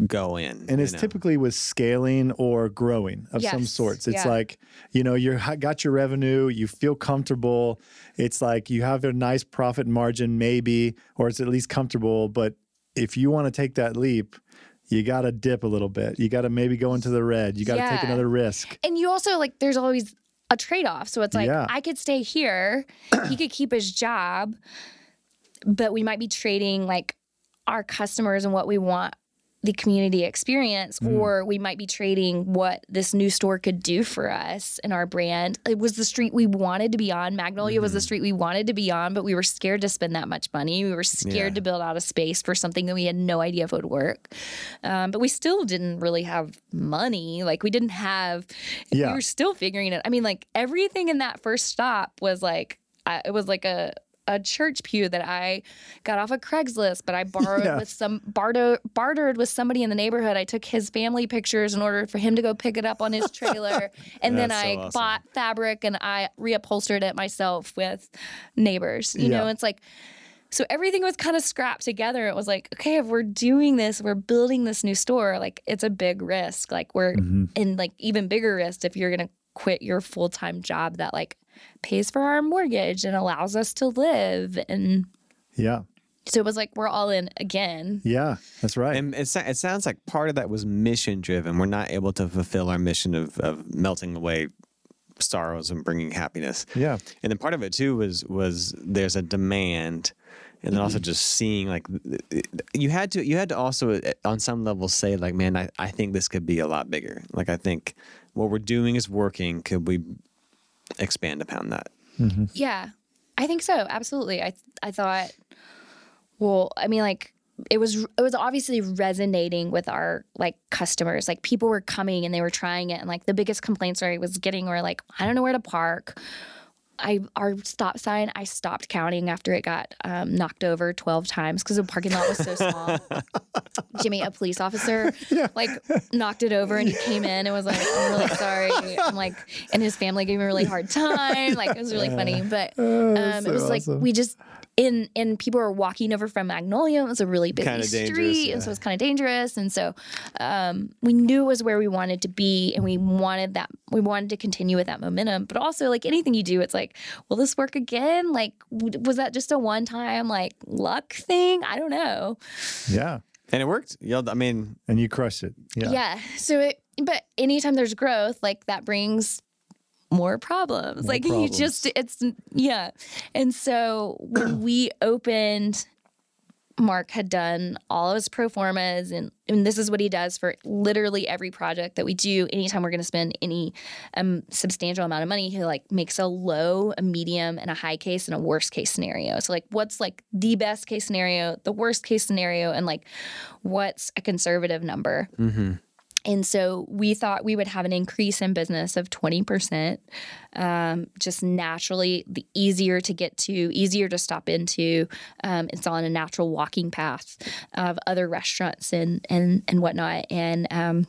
go in. and it's know? typically with scaling or growing of some sorts it's yeah. like you know you ha- got your revenue you feel comfortable it's like you have a nice profit margin maybe or it's at least comfortable but if you want to take that leap you got to dip a little bit. You got to maybe go into the red. You got to take another risk. And you also like there's always a trade off. So it's like Yeah. I could stay here, he could keep his job, but we might be trading like our customers and what we want the community experience Mm. or we might be trading what this new store could do for us and our brand it was the street we wanted to be on magnolia was the Mm-hmm. street we wanted to be on but we were scared to spend that much money we were Yeah. scared to build out a space for something that we had no idea if it would work um, but we still didn't really have money like we didn't have Yeah. we were still figuring it i mean like everything in that first stop was like I, it was like a a church pew that I got off of Craigslist, but I borrowed Yeah. with some barter, bartered with somebody in the neighborhood. I took his family pictures in order for him to go pick it up on his trailer, and then so I awesome. bought fabric and I reupholstered it myself with neighbors. You know, it's like so everything was kind of scrapped together. It was like, okay, if we're doing this, we're building this new store, like it's a big risk. Like we're mm-hmm. in like even bigger risk if you're gonna quit your full time job that like pays for our mortgage and allows us to live. And yeah so it was like we're all in again. yeah that's right And it, it sounds like part of that was mission driven. We're not able to fulfill our mission of, of melting away sorrows and bringing happiness. yeah And then part of it too was was there's a demand, and then also just seeing like you had to you had to also uh, on some level say like man I, I think this could be a lot bigger. Like I think what we're doing is working. Could we expand upon that? Mm-hmm. Yeah, I think so. Absolutely. I I thought, well, I mean, like it was it was obviously resonating with our like customers. Like people were coming and they were trying it, and like the biggest complaints I was getting were like, I don't know where to park. I our stop sign I stopped counting after it got um, knocked over twelve times because the parking lot was so small. Jimmy, a police officer, like knocked it over and he came in and was like, "I'm really sorry." I'm like, and his family gave me a really hard time. Like it was really funny, but um, so it was like we just and and people were walking over from Magnolia. It was a really busy Kinda street, dangerous, and so it was kind of dangerous. And so um, we knew it was where we wanted to be, and we wanted that. We wanted to continue with that momentum. But also, like anything you do, it's like, will this work again? Like, w- was that just a one time like luck thing? I don't know. yeah And it worked. Y'all, I mean, and you crushed it yeah Yeah. So it, but anytime there's growth, like that brings more problems. More like you just, it's, yeah. And so when we opened, Mark had done all of his pro formas, and, and this is what he does for literally every project that we do. Anytime we're going to spend any um, substantial amount of money, he like makes a low, a medium, and a high case and a worst case scenario. So like, what's like the best case scenario, the worst case scenario, and like, what's a conservative number? And so we thought we would have an increase in business of 20%, um, just naturally, the easier to get to, easier to stop into. Um, it's on a natural walking path of other restaurants and, and, and whatnot. And, um,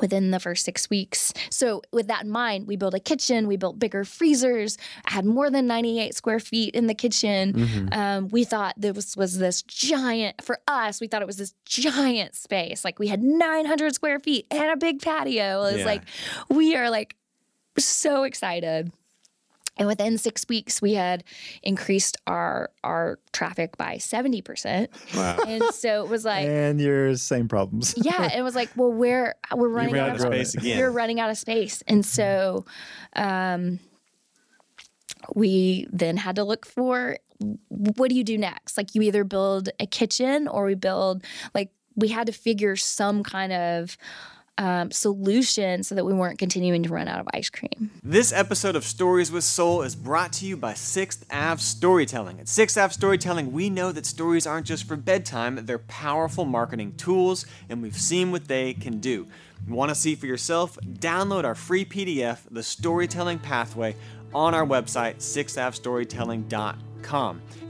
within the first six weeks. So, with that in mind, we built a kitchen, we built bigger freezers, I had more than 98 square feet in the kitchen. Um, we thought this was this giant, for us, we thought it was this giant space. Like, we had 900 square feet and a big patio. It was Yeah. like, we are like so excited. And within six weeks, we had increased our our traffic by seventy percent, wow. and so it was like, and your same problems yeah, it was like, well, we're we're running out out of of space again. We're running out of space, and so um, we then had to look for what do you do next? Like, you either build a kitchen or we build like we had to figure some kind of um, solution so that we weren't continuing to run out of ice cream. This episode of Stories with Soul is brought to you by Sixth Ave Storytelling. At Sixth Ave Storytelling, we know that stories aren't just for bedtime, they're powerful marketing tools, and we've seen what they can do. Want to see for yourself? Download our free PDF, The Storytelling Pathway, on our website,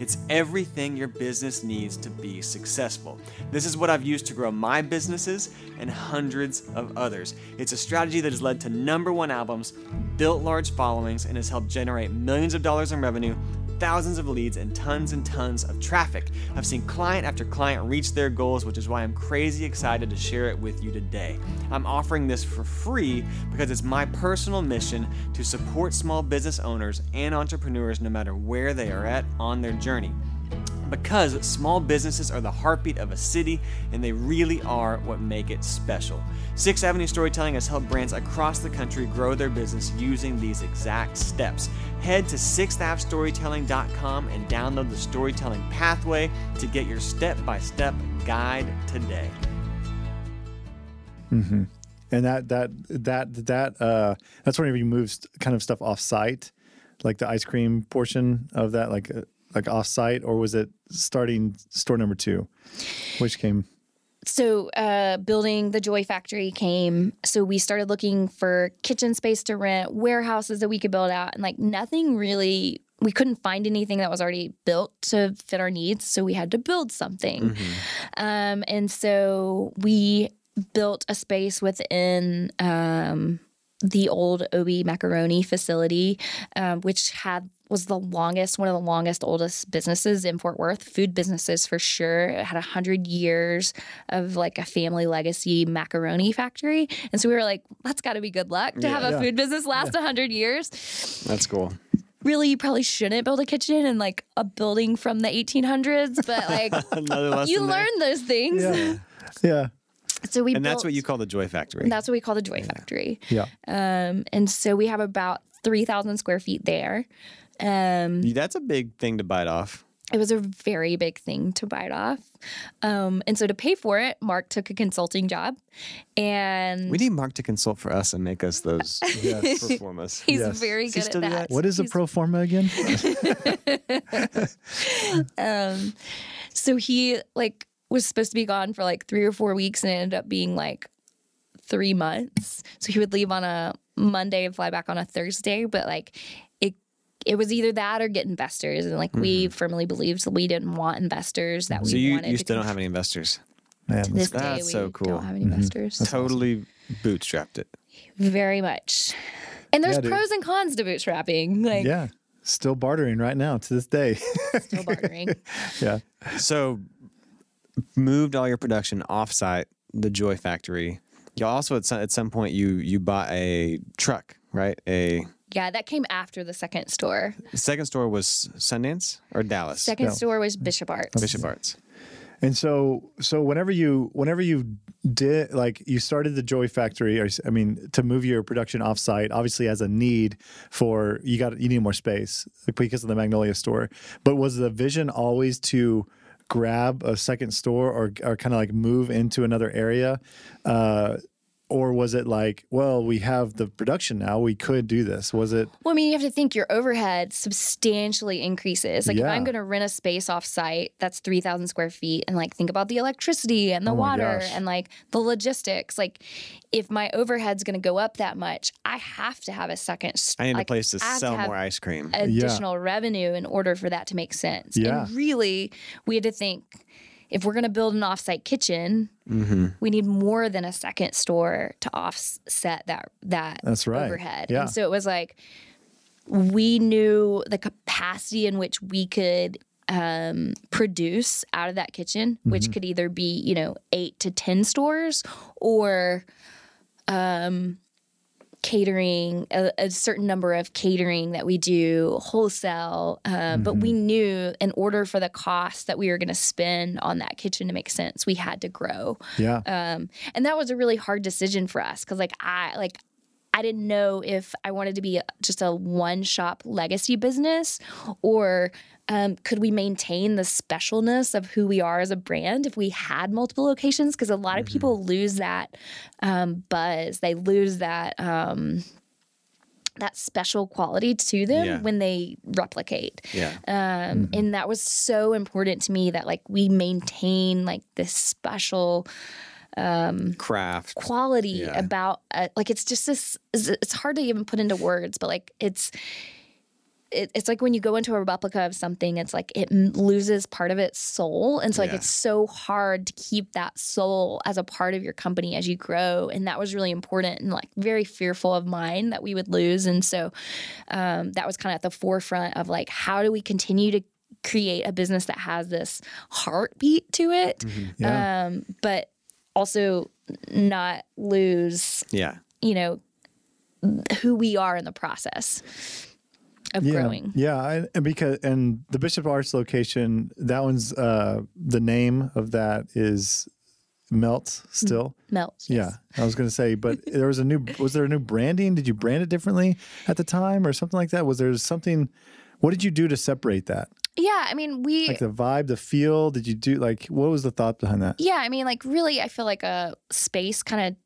It's everything your business needs to be successful. This is what I've used to grow my businesses and hundreds of others. It's a strategy that has led to number one albums, built large followings, and has helped generate millions of dollars in revenue thousands of leads and tons and tons of traffic. I've seen client after client reach their goals, which is why I'm crazy excited to share it with you today. I'm offering this for free because it's my personal mission to support small business owners and entrepreneurs no matter where they are at on their journey because small businesses are the heartbeat of a city and they really are what make it special. Sixth Avenue Storytelling has helped brands across the country grow their business using these exact steps. Head to sixthavestorytelling.com and download the storytelling pathway to get your step by step guide today. Mm-hmm. And that that that that uh, that's whenever you move kind of stuff off site, like the ice cream portion of that, like uh, like off site, or was it starting store number two, which came? so uh, building the joy factory came so we started looking for kitchen space to rent warehouses that we could build out and like nothing really we couldn't find anything that was already built to fit our needs so we had to build something Mm-hmm. um, and so we built a space within um, the old O.B. macaroni facility, um, which had was the longest, one of the longest, oldest businesses in Fort Worth, food businesses for sure. It had a hundred years of like a family legacy macaroni factory, and so we were like, "That's got to be good luck to have a Yeah. food business last a hundred years." That's cool. Really, you probably shouldn't build a kitchen in like a building from the 1800s, but like Another lesson you there. learn those things. Yeah, yeah, So we And that's what you call the Joy Factory. and that's what we call the Joy Factory. yeah. Um, and so we have about 3,000 square feet there. Um, That's a big thing to bite off. it was a very big thing to bite off. Um, and so to pay for it, Mark took a consulting job and We need Mark to consult for us and make us those Yes. pro formas. he's Yes. very Does he good still at that. that? What is a pro forma again? um, so he like was supposed to be gone for like three or four weeks and it ended up being like three months. So he would leave on a Monday and fly back on a Thursday, but like it it was either that or get investors. And like we firmly believed that we didn't want investors that we So you, wanted you still con- don't have any investors. Man, to this day That's we so cool. don't have any Mm-hmm. investors. Totally bootstrapped it. Very much. And there's Yeah, pros and cons to bootstrapping. Like yeah, still bartering right now to this day. still bartering. yeah, So moved all your production offsite, the Joy Factory. You also at some, at some point you you bought a truck, right? A yeah, that came after the second store. the second store was Sundance or Dallas. Second No. store was Bishop Arts. Bishop Arts. And so, so whenever you, whenever you did, like, you started the Joy Factory, or I mean, to move your production offsite, obviously as a need for you got you need more space because of the Magnolia store. But was the vision always to grab a second store or or kind of like move into another area? Uh, or was it like, well, we have the production now, we could do this? Was it? Well, I mean, you have to think your overhead substantially increases. Like, if I'm going to rent a space off site that's 3,000 square feet, and like think about the electricity and the Oh water gosh. and like the logistics, like, if my overhead's going to go up that much, I have to have a second. I need like, a place to sell have more ice cream. Additional revenue in order for that to make sense. Yeah. And really, we had to think if we're going to build an offsite kitchen, Mm-hmm. we need more than a second store to offset that that That's right. overhead. Yeah. And so it was like we knew the capacity in which we could um, produce out of that kitchen, which could either be you know eight to ten stores or um, catering a, a certain number of catering that we do wholesale um, but we knew in order for the cost that we were going to spend on that kitchen to make sense we had to grow. Yeah, um, and that was a really hard decision for us because like i like I didn't know if I wanted to be just a one shop legacy business or um, could we maintain the specialness of who we are as a brand if we had multiple locations? Because a lot of people lose that um, buzz. They lose that. Um, that special quality to them Yeah. when they replicate Yeah. um, and that was so important to me that like we maintain like this special Craft. quality Yeah. about uh, like it's just this it's hard to even put into words but like it's it, it's like when you go into a replica of something it's like it loses part of its soul and so like Yeah. it's so hard to keep that soul as a part of your company as you grow and that was really important and like very fearful of mine that we would lose and so um, that was kind of at the forefront of like how do we continue to create a business that has this heartbeat to it Mm-hmm. Yeah. um, but also not lose Yeah. you know who we are in the process of yeah. growing Yeah, and because and the Bishop Arts location, that one's uh the name of that is Melt still. melt Yeah, I was going to say, but there was a new. Was there a new branding? Did you brand it differently at the time, or something like that? Was there something? What did you do to separate that? Yeah i mean we Like the vibe, the feel. Did you do like what was the thought behind that? yeah i mean like really i feel like a space kind of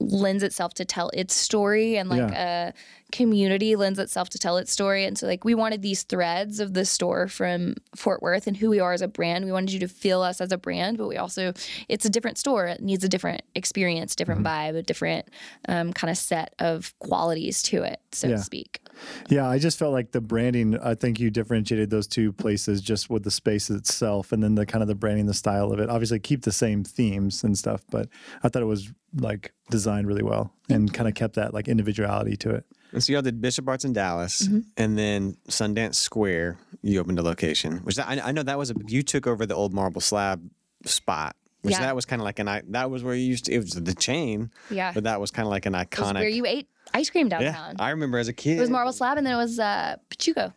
lends itself to tell its story and like a community lends itself to tell its story and so like we wanted these threads of the store from fort worth and who we are as a brand we wanted you to feel us as a brand but we also it's a different store it needs a different experience different vibe a different um, kind of set of qualities to it so Yeah. to speak Yeah, I just felt like the branding. I think you differentiated those two places just with the space itself, and then the kind of the branding, the style of it. Obviously, keep the same themes and stuff, but I thought it was like designed really well and kind of kept that like individuality to it. And so y'all did Bishop Arts in Dallas, Mm-hmm. and then Sundance Square. You opened a location, which I, I know that was a. You took over the old marble slab spot, which Yeah. that was kind of like an. i- That was where you used to. It was the chain, yeah but that was kind of like an it was iconic. where you ate ice cream yeah, downtown I remember as a kid. it was marble slab and then it was uh pachuco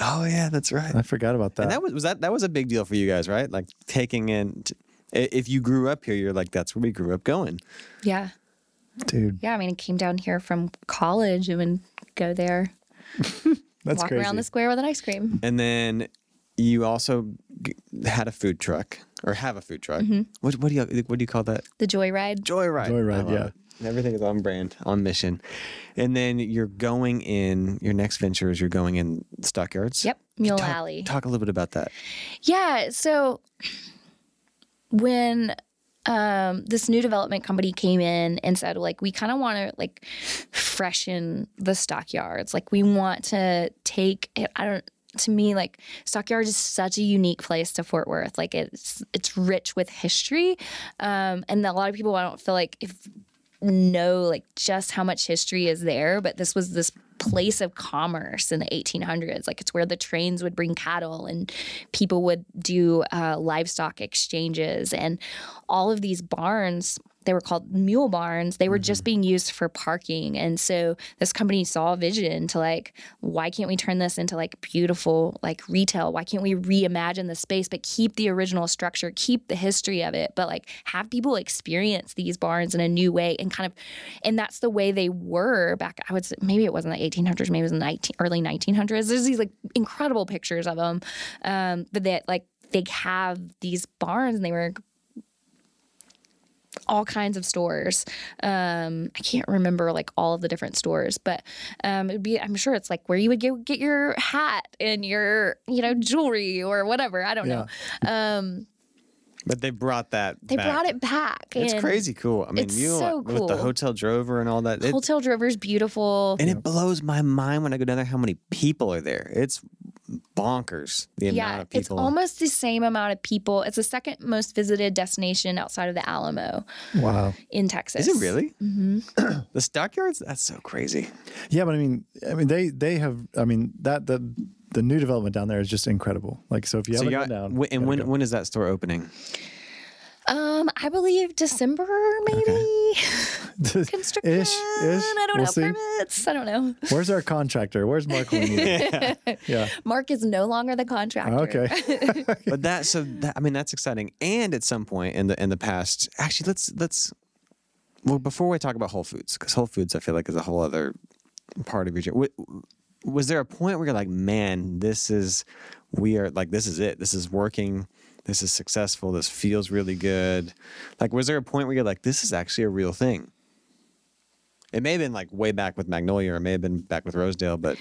Oh yeah, that's right. I forgot about that. And that was was that that was a big deal for you guys, right? Like taking in. T- i- if you grew up here, you're like, that's where we grew up going. yeah Dude, Yeah, I mean, I came down here from college and would go there, that's walk crazy. around the square with an ice cream. And then you also g- had a food truck or have a food truck. Mm-hmm. What, what do you what do you call that? The Joyride. Joyride. Joyride, yeah. it. Everything is on brand, on mission. And then you're going in your next venture is you're going in stockyards. Yep, Mule Talk, Alley. talk a little bit about that. Yeah, so when um, this new development company came in and said, like, we kind of want to like freshen the stockyards. Like, we want to take it. I don't. To me, like Stockyards is such a unique place to Fort Worth. Like it's it's rich with history, um, and a lot of people I don't feel like if know like just how much history is there. But this was this place of commerce in the 1800s. Like it's where the trains would bring cattle and people would do uh, livestock exchanges and all of these barns. They were called mule barns. They were just being used for parking. And so this company saw a vision to like, why can't we turn this into like beautiful like retail? Why can't we reimagine the space but keep the original structure, keep the history of it, but like have people experience these barns in a new way and kind of, and that's the way they were back. I would say maybe it wasn't the 1800s, maybe it was the 19, early 1900s. There's these like incredible pictures of them, um, but that like they have these barns and they were all kinds of stores. Um, I can't remember like all of the different stores, but um, it'd be I'm sure it's like where you would get get your hat and your you know jewelry or whatever. I don't know. Um, But they brought that. they back. brought it back. It's crazy cool. I mean, it's you so with the hotel drover and all that. It, Hotel Drover's beautiful. and it blows my mind when I go down there how many people are there. It's bonkers the amount yeah, of people. it's almost the same amount of people. It's the second most visited destination outside of the Alamo wow. in Texas. Is it really? Mm-hmm. the stockyards? That's so crazy. Yeah, but I mean, I mean, they they have. I mean, that the the new development down there is just incredible. Like, so if you so haven't you gone got, down, wh- and when go. when is that store opening? Um, I believe December, maybe. Construction. Ish, ish. I don't We'll know. see. Permits. I don't know. Where's our contractor? Where's Mark? when we yeah. Mark is no longer the contractor. Okay. but that so that, I mean that's exciting. And at some point in the in the past, actually let's let's well, before we talk about Whole Foods, because Whole Foods, I feel like is a whole other part of your journey. Was there a point where you're like, man, this is, we are like, this is it. This is working. This is successful. This feels really good. Like, was there a point where you're like, this is actually a real thing? It may have been like way back with Magnolia, or it may have been back with Rosedale, but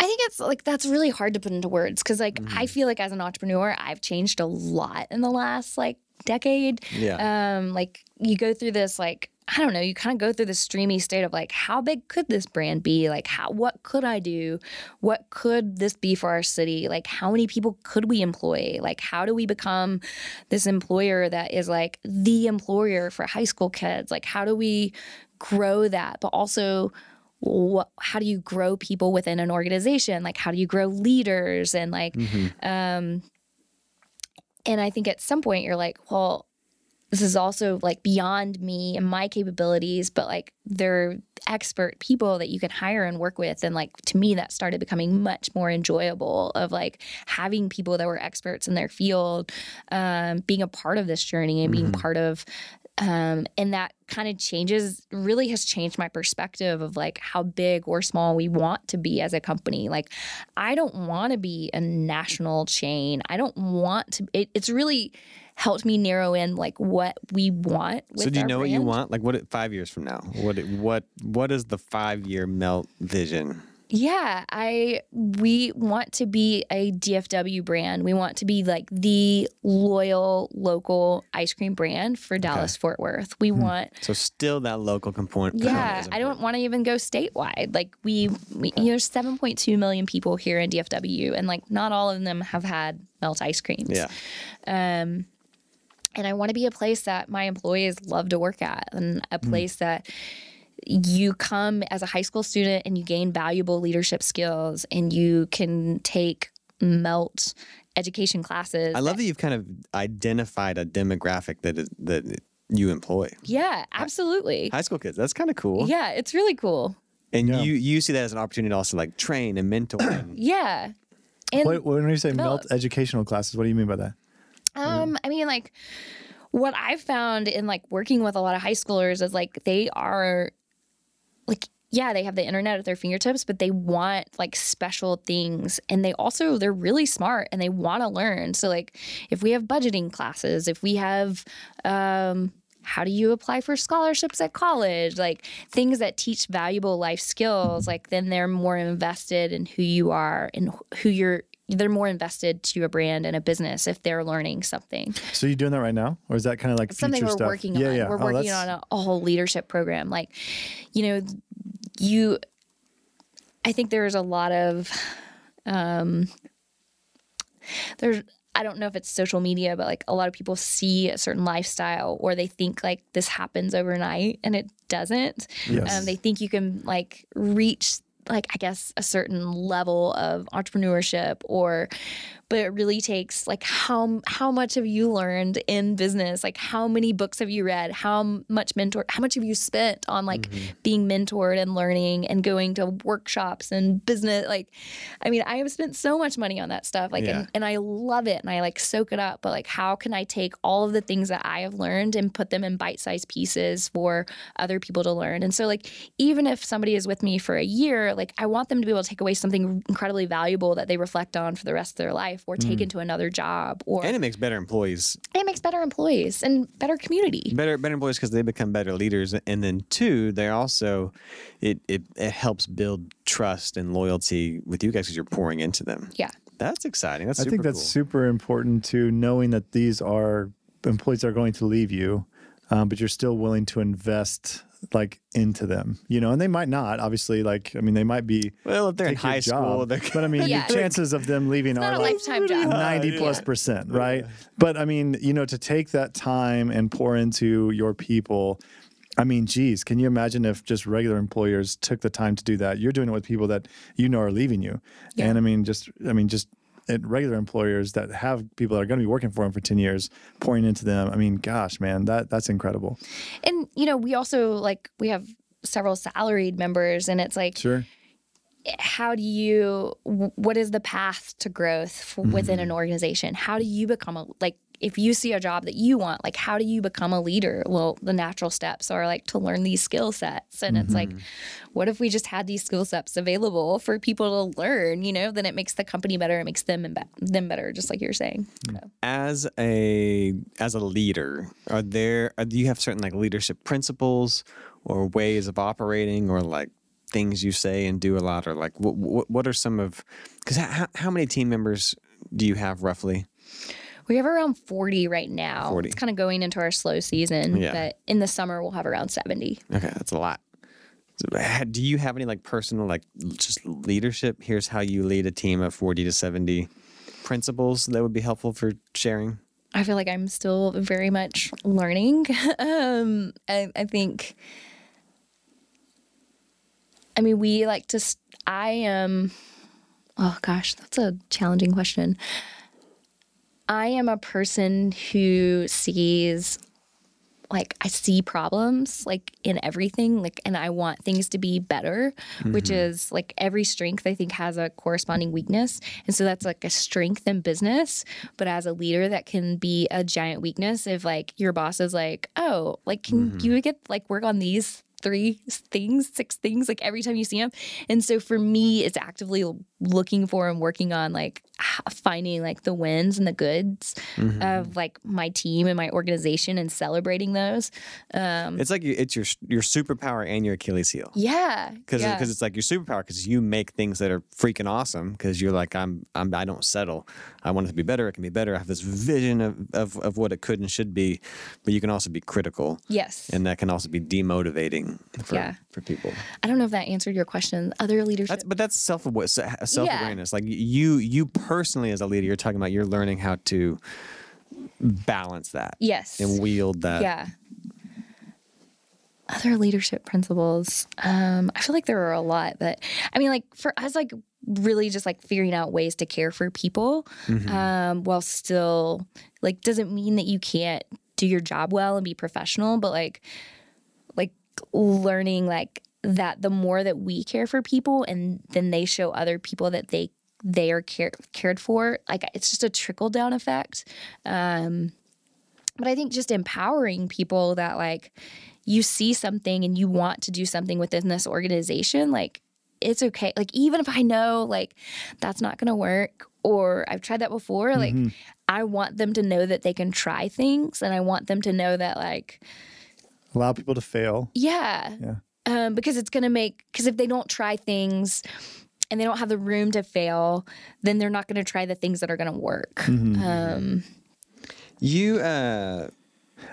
I think it's like that's really hard to put into words because like I mm. feel like as an entrepreneur, I've changed a lot in the last like decade. yeah, Um, like you go through this like I don't know, you kind of go through this streamy state of like how big could this brand be? Like how what could I do? What could this be for our city? Like how many people could we employ? Like how do we become this employer that is like the employer for high school kids? Like how do we grow that? But also what, how do you grow people within an organization? Like how do you grow leaders and like um and I think at some point you're like, well, this is also like beyond me and my capabilities, but like they're expert people that you can hire and work with. And like to me, that started becoming much more enjoyable of like having people that were experts in their field, um, being a part of this journey and being part of um, and that kind of changes really has changed my perspective of like how big or small we want to be as a company like i don't want to be a national chain i don't want to it, it's really helped me narrow in like what we want so do you know what you want? Like, what five years from now? What what what is the five year melt vision? Yeah, I we want to be a DFW brand. We want to be like the loyal local ice cream brand for Dallas Fort Worth. We want So still that local component. yeah, I don't want to even go statewide. Like we, we you know, 7.2 million people here in DFW and like not all of them have had melt ice creams. Yeah. Um, and I want to be a place that my employees love to work at and a place that you come as a high school student and you gain valuable leadership skills and you can take melt education classes. I love that you've kind of identified a demographic that is that you employ. Yeah, absolutely. High school kids. That's kind of cool. Yeah, it's really cool. And Yeah. you you see that as an opportunity to also like train and mentor. and, Yeah. And What, when you say melt Melt. educational classes, what do you mean by that? Um, I mean, like what I've found in like working with a lot of high schoolers is like they are like yeah, they have the internet at their fingertips, but they want like special things and they also they're really smart and they want to learn. So like if we have budgeting classes, if we have um how do you apply for scholarships at college? Like things that teach valuable life skills, like then they're more invested in who you are and who you're they're more invested to a brand and a business if they're learning something. So you're doing that right now, or is that kind of like something we're stuff? working yeah, on. Yeah, We're Oh, working that's- on a, a whole leadership program. Like, you know, you. I think there's a lot of, um, there's. I don't know if it's social media, but like a lot of people see a certain lifestyle or they think like this happens overnight and it doesn't. Yes. Um, they think you can like reach like I guess a certain level of entrepreneurship or but it really takes like how how much have you learned in business? Like how many books have you read? How much mentor how much have you spent on like mm-hmm. being mentored and learning and going to workshops and business? Like I mean I have spent so much money on that stuff like Yeah. and, and I love it and I like soak it up but like how can I take all of the things that I have learned and put them in bite-sized pieces for other people to learn? And so like even if somebody is with me for a year like I want them to be able to take away something incredibly valuable that they reflect on for the rest of their life or take into another job or and it makes better employees. it makes better employees and better community Better better employees because they become better leaders. And then two, they also it, it it helps build trust and loyalty with you guys because you're pouring into them. yeah That's exciting. That's I super think that's cool. super important to knowing that these are employees are going to leave you, um, but you're still willing to invest like into them, you know, and they might not, obviously, like, I mean, they might be well, if they're in high school, job, they're but I mean, Yeah. the chances of them leaving not are like lifetime job 90 plus percent, right? But I mean, you know, to take that time and pour into your people, I mean, geez, can you imagine if just regular employers took the time to do that? You're doing it with people that you know are leaving you. Yeah. And I mean, just, I mean, just at regular employers that have people that are going to be working for them for 10 years, pouring into them. I mean, gosh, man, that that's incredible. and you know we also like we have several salaried members and it's like Sure. how do you what is the path to growth f within an mm-hmm. organization how do you become a like if you see a job that you want, like how do you become a leader? Well, the natural steps are like to learn these skill sets. And it's like, mm-hmm. what if we just had these skill sets available for people to learn, you know, then it makes the company better, it makes them them better, just like you're saying. Mm. So. as a as a leader are there are, do you have certain like leadership principles or ways of operating or like things you say and do a lot or like what what, what are some of because how, how many team members do you have roughly We have around 40 right now. 40. It's kind of going into our slow season, Yeah. but in the summer we'll have around 70. okay that's a lot so, do you have any like personal like just leadership here's how you lead a team of 40 to 70 principles that would be helpful for sharing I feel like I'm still very much learning. um, I, I think, I mean, we like to, I am, oh gosh, that's a challenging question. I am a person who sees, like, I see problems like in everything, like, and I want things to be better, which mm-hmm. is like every strength I think has a corresponding weakness. And so that's like a strength in business. But as a leader, that can be a giant weakness if like your boss is like, oh, like, can mm-hmm. you get like work on these? Three things, six things, like every time you see them. And so for me, it's actively looking for and working on like finding like the wins and the goods of like my team and my organization and celebrating those. Um, it's like you, it's your your superpower and your achilles heel yeah. because yeah. it's like your superpower because you make things that are freaking awesome because you're like I'm, I'm I don't settle I want it to be better it can be better I have this vision of, of, of what it could and should be but you can also be critical yes. and that can also be demotivating for Yeah. for people I don't know if that answered your question. Other leadership. that's but that's self self awareness like you you personally as a leader you're talking about you're learning how to balance that yes. and wield that Yeah. Other leadership principles. Um, I feel like there are a lot, but I mean, like for us, like really just like figuring out ways to care for people, um, while still like doesn't mean that you can't do your job well and be professional, but like like learning like that the more that we care for people and then they show other people that they they are care, cared for like it's just a trickle down effect. Um but i think just empowering people that like you see something and you want to do something within this organization like it's okay. Like even if i know like that's not going to work or i've tried that before like i want them to know that they can try things and i want them to know that like Allow people to fail. yeah. Yeah. Um, because it's going to make, because if they don't try things and they don't have the room to fail, then they're not going to try the things that are going to work. Mm-hmm. Um, you uh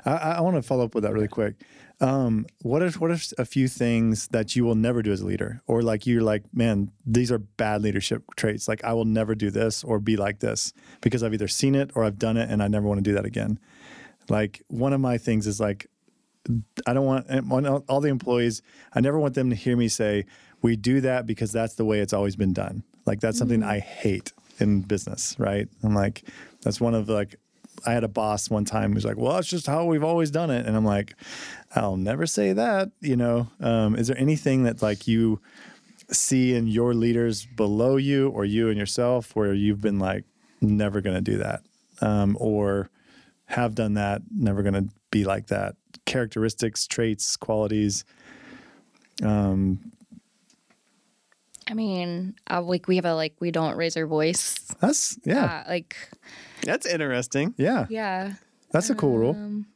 I, I want to follow up with that really quick. Um, what if what if a few things that you will never do as a leader, or like you're like, man, these are bad leadership traits. Like I will never do this or be like this because I've either seen it or I've done it, and I never want to do that again. Like one of my things is like, I don't want all the employees. I never want them to hear me say, "We do that because that's the way it's always been done." Like that's something I hate in business, right? I'm like, that's one of like I had a boss one time who's like, "Well, that's just how we've always done it," and I'm like, "I'll never say that." You know, um, is there anything that like you see in your leaders below you or you and yourself where you've been like, "Never going to do that," um, or have done that, never going to be like that? Characteristics, traits, qualities. Um, I mean, uh, like we have a, like, we don't raise our voice. That's yeah, Uh, like, that's interesting yeah. yeah. That's a cool rule. Um,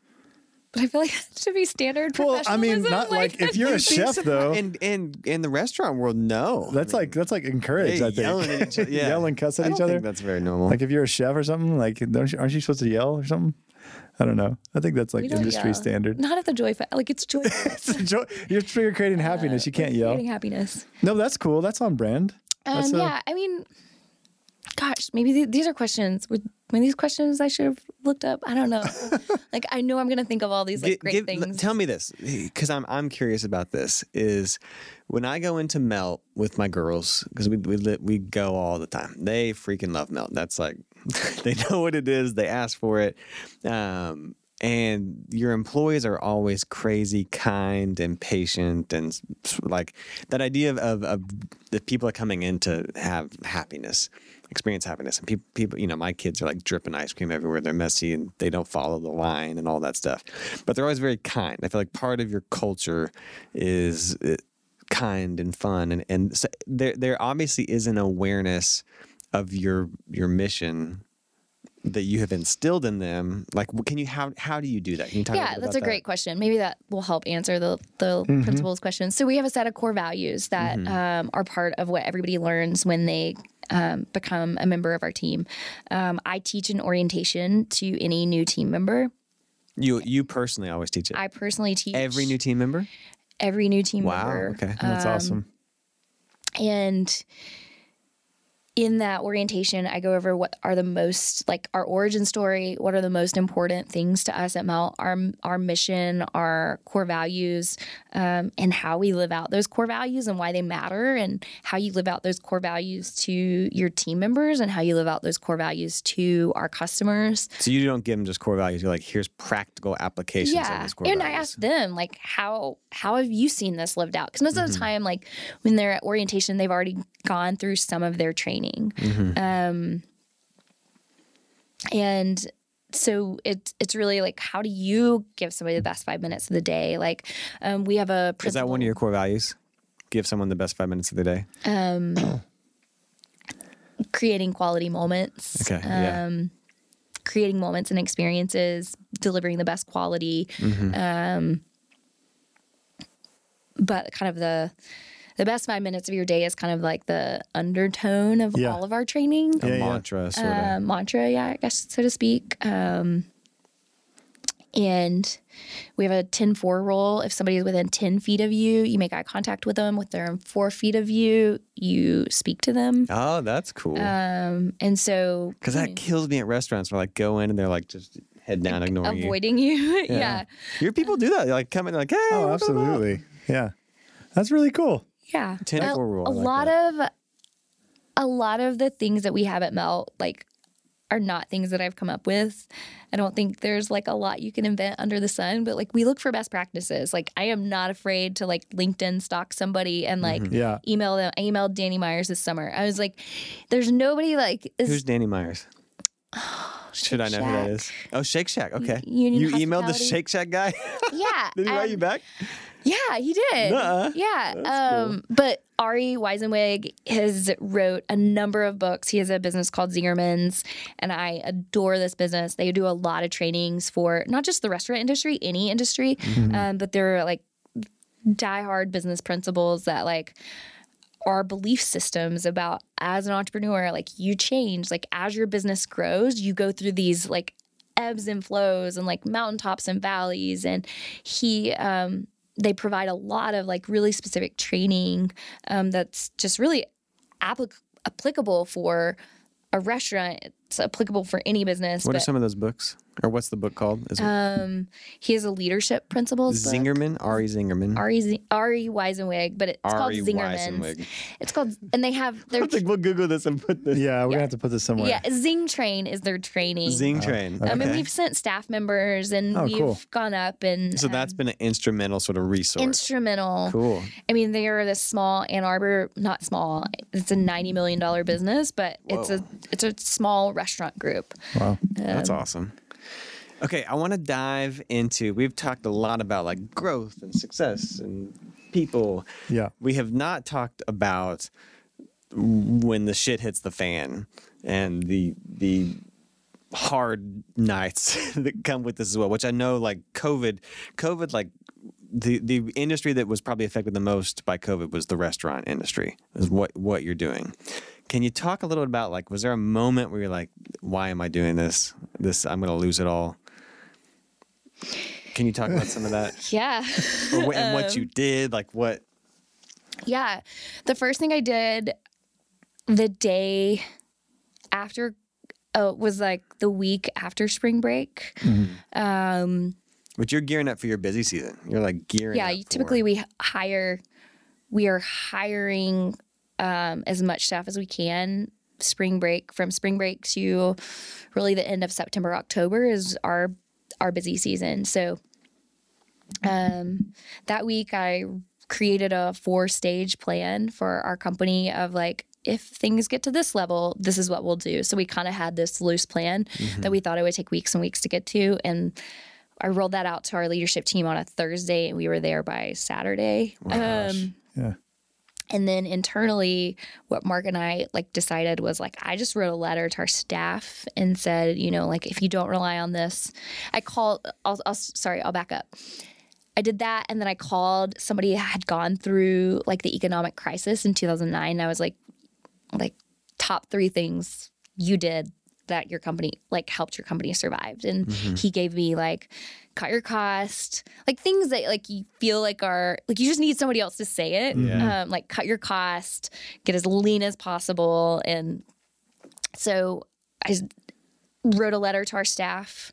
but I feel like that should be standard Well, I mean, not like if you're a chef though. in in in the restaurant world no That's like that's like encouraged. I think yelling at each other. Yeah. yell and cuss at I each don't other. think that's very normal Like if you're a chef or something, like don't you, aren't you supposed to yell or something? I don't know. I think that's like industry yell. standard. Not at the joy, fe- like it's joy. It's a joy- you're, you're creating happiness. You can't yell. Creating happiness. No, that's cool. That's on brand. That's Um, a- yeah, I mean, gosh, maybe th- these are questions. Would I these questions I should have looked up? I don't know. like I know I'm gonna think of all these like Gi- great give- things. Tell me this, because I'm I'm curious about this. Is when I go into Melt with my girls, because we we li- we go all the time. They freaking love Melt. That's like they know what it is. They ask for it. Um, and your employees are always crazy, kind, and patient, and like that idea of, of, of the people are coming in to have happiness. experience happiness. And people, people, you know, my kids are like dripping ice cream everywhere. They're messy and they don't follow the line and all that stuff. But they're always very kind. I feel like part of your culture is uh, kind and fun, and and so there there obviously is an awareness of your your mission that you have instilled in them like can you how how do you do that can you talk yeah, bit that's a about great question. Maybe that will help answer the the principal's question. So we have a set of core values that um, are part of what everybody learns when they um, become a member of our team. Um, I teach an orientation to any new team member. you you personally always teach it I personally teach every new team member every new team member. wow member. okay That's awesome. and in that orientation i go over what are the most like our origin story what are the most important things to us at melt our our mission our core values um, and how we live out those core values and why they matter and how you live out those core values to your team members and how you live out those core values to our customers. So you don't give them just core values. You're like here's practical applications of yeah these core and i ask them like how how have you seen this lived out? Because most Mm-hmm. of the time like when they're at orientation they've already gone through some of their training Mm-hmm. um and so it's it's really like how do you give somebody the best five minutes of the day like um we have a is that one of your core values give someone the best five minutes of the day um creating quality moments Okay, yeah. um creating moments and experiences delivering the best quality Mm-hmm. um but kind of the the best five minutes of your day is kind of like the undertone of Yeah. all of our training a Yeah, yeah. mantra sort of uh, mantra, yeah, I guess so to speak. Um, and we have a 10 4 rule. If somebody is within 10 feet of you, you make eye contact with them. If they're in four feet of you, you speak to them. oh that's cool Um, and so because that kills me at restaurants where like go in and they're like just head down ignoring you avoiding you. yeah. your people do that They like come in like hey Oh, absolutely. Yeah. That's really cool. Yeah. Tentacle a, rule, A I like lot that. of a lot of the things that we have at Melt, like are not things that I've come up with. I don't think there's like a lot you can invent under the sun, but like we look for best practices. Like I am not afraid to like LinkedIn stalk somebody and like mm-hmm. Yeah. email them. I emailed Danny Meyers this summer. I was like, there's nobody like is Who's Danny Meyers? Should I Shake know who that is? Oh, Shake Shack. Okay. Union you emailed the Hospitality. Shake Shack guy? Yeah. Did he write um, you back? Yeah, he did. Nuh-uh. Yeah. That's cool. Um, but Ari Weinzweig has wrote a number of books. He has a business called Zingerman's, and I adore this business. They do a lot of trainings for not just the restaurant industry, any industry, Mm-hmm. um, but they're like diehard business principles that like are belief systems about as an entrepreneur like you change like as your business grows you go through these like ebbs and flows and like mountaintops and valleys and he um they provide a lot of like really specific training um, that's just really applic- applicable for a restaurant it's applicable for any business What are some of those books? Or what's the book called? Is it um he has a leadership principles book. Zingerman? Ari Zingerman. Ari, Z- Ari Weinzweig, but it's called Ari Zingerman's. Weinzweig. It's called, and they have their I think we'll Google this and put this. Yeah, we're Yeah. gonna have to put this somewhere. yeah ZingTrain is their training. ZingTrain. okay. I mean, we've sent staff members and Oh, we've cool. gone up and So that's um, been an instrumental sort of resource. instrumental. Cool. I mean, they are this small Ann Arbor, not small. It's a ninety million dollar business, but it's a it's a small restaurant group. Wow. That's Um, awesome. Okay, I want to dive into. We've talked a lot about like growth and success and people. Yeah. We have not talked about when the shit hits the fan and the the hard nights that come with this as well. Which I know, like COVID, COVID, like the the industry that was probably affected the most by COVID was the restaurant industry. Is what what you're doing. Can you talk a little bit about like was there a moment where you're like, why am I doing this? This I'm gonna lose it all. Can you talk about some of that? Yeah. Or what, and what Um, you did, like what? Yeah. The first thing I did the day after uh, was like the week after spring break. Um, But you're gearing up for your busy season. You're like gearing. yeah, up you- for- typically we hire, we are hiring um, as much staff as we can. Spring break from spring break to really the end of September, October is our our busy season. So um, that week I created a four stage plan for our company of like if things get to this level, this is what we'll do. So we kind of had this loose plan that we thought it would take weeks and weeks to get to. And I rolled that out to our leadership team on a Thursday and we were there by Saturday. Um, Yeah. And then internally, what Mark and I like decided was like, I just wrote a letter to our staff and said, you know, like if you don't rely on this, I called. I'll, I'll sorry, I'll back up. I did that, and then I called somebody had gone through like the economic crisis in 2009. I was like, like top three things you did that your company like helped your company survived and he gave me like cut your cost like things that like you feel like are like you just need somebody else to say it. Yeah. um, like cut your cost get as lean as possible. And so i wrote a letter to our staff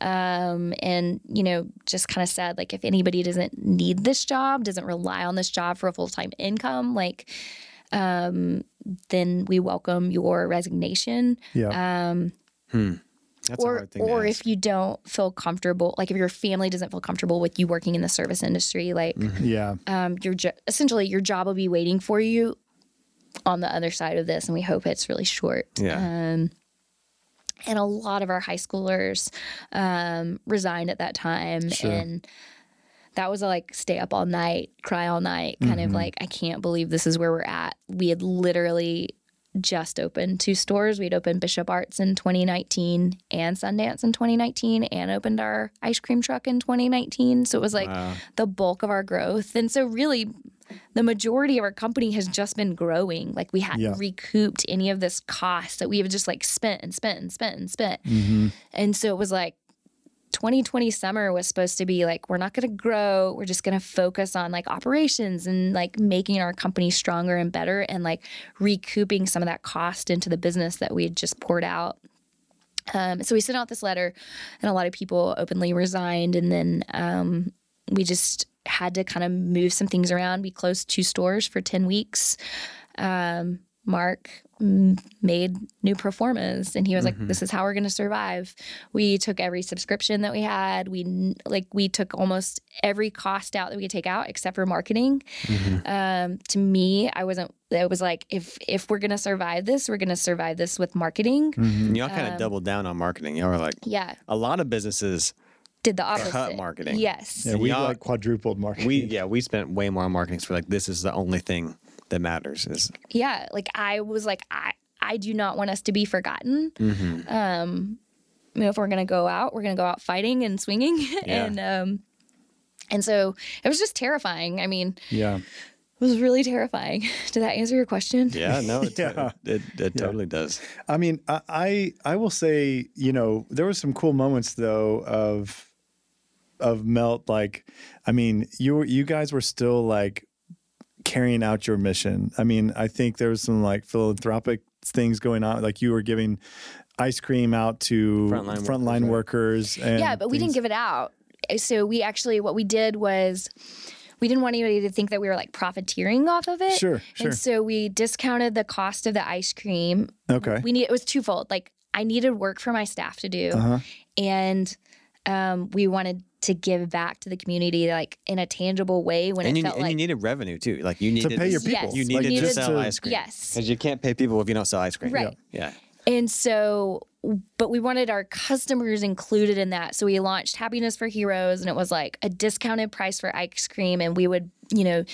um, and you know just kind of said like if anybody doesn't need this job doesn't rely on this job for a full-time income like um, then we welcome your resignation Yeah. um, That's a or hard thing to or ask. if you don't feel comfortable like if your family doesn't feel comfortable with you working in the service industry like yeah. um, your jo- essentially your job will be waiting for you on the other side of this and we hope it's really short Yeah. um, and a lot of our high schoolers um, resigned at that time Sure. and that was a like stay up all night cry all night kind of like i can't believe this is where we're at we had literally just opened two stores we'd opened bishop arts in 2019 and sundance in 2019 and opened our ice cream truck in 2019 so it was like Wow. the bulk of our growth. And so, really, the majority of our company has just been growing. Like, we hadn't Yeah. recouped any of this cost that we have just like spent and spent and spent and spent. Mm-hmm. And so, it was like 2020 summer was supposed to be like, we're not going to grow. We're just going to focus on like operations and like making our company stronger and better and like recouping some of that cost into the business that we had just poured out. Um, so we sent out this letter, and a lot of people openly resigned. And then um, we just had to kind of move some things around. We closed two stores for 10 weeks. Um, Mark mm, made new pro formas and he was like this is how we're going to survive we took every subscription that we had we like we took almost every cost out that we could take out except for marketing um, to me i wasn't it was like if if we're going to survive this we're going to survive this with marketing And y'all kind of Um, doubled down on marketing. Y'all were like, yeah a lot of businesses, did the opposite Cut marketing. yes Yeah. We y'all- like quadrupled marketing. we yeah, we spent way more on marketing. So we're like, this is the only thing that matters. Is yeah like i was like i i do not want us to be forgotten Mm-hmm. um you know if we're gonna go out we're gonna go out fighting and swinging Yeah. and um and so it was just terrifying i mean yeah. it was really terrifying did that answer your question yeah, no, it, Yeah. it, it totally does. I mean, I, I I will say, you know, there were some cool moments though of of melt. Like, I mean, you were you guys were still like carrying out your mission. I mean, I think there was some like philanthropic things going on. Like you were giving ice cream out to Frontline frontline workers, workers. and yeah but we didn't give it out so we actually what we did was we didn't want anybody to think that we were like profiteering off of it Sure, sure. and so we discounted the cost of the ice cream Okay. we need it was twofold like i needed work for my staff to do Uh-huh. and um, we wanted to give back to the community like in a tangible way when And it you, felt and like you needed revenue too. Like you needed to pay your Yes, people. You we needed to needed sell to- ice cream. Yes. because you can't pay people if you don't sell ice cream. Right. Yeah. And so, but we wanted our customers included in that. So we launched Happiness for Heroes, and it was like a discounted price for ice cream. And we would, you know,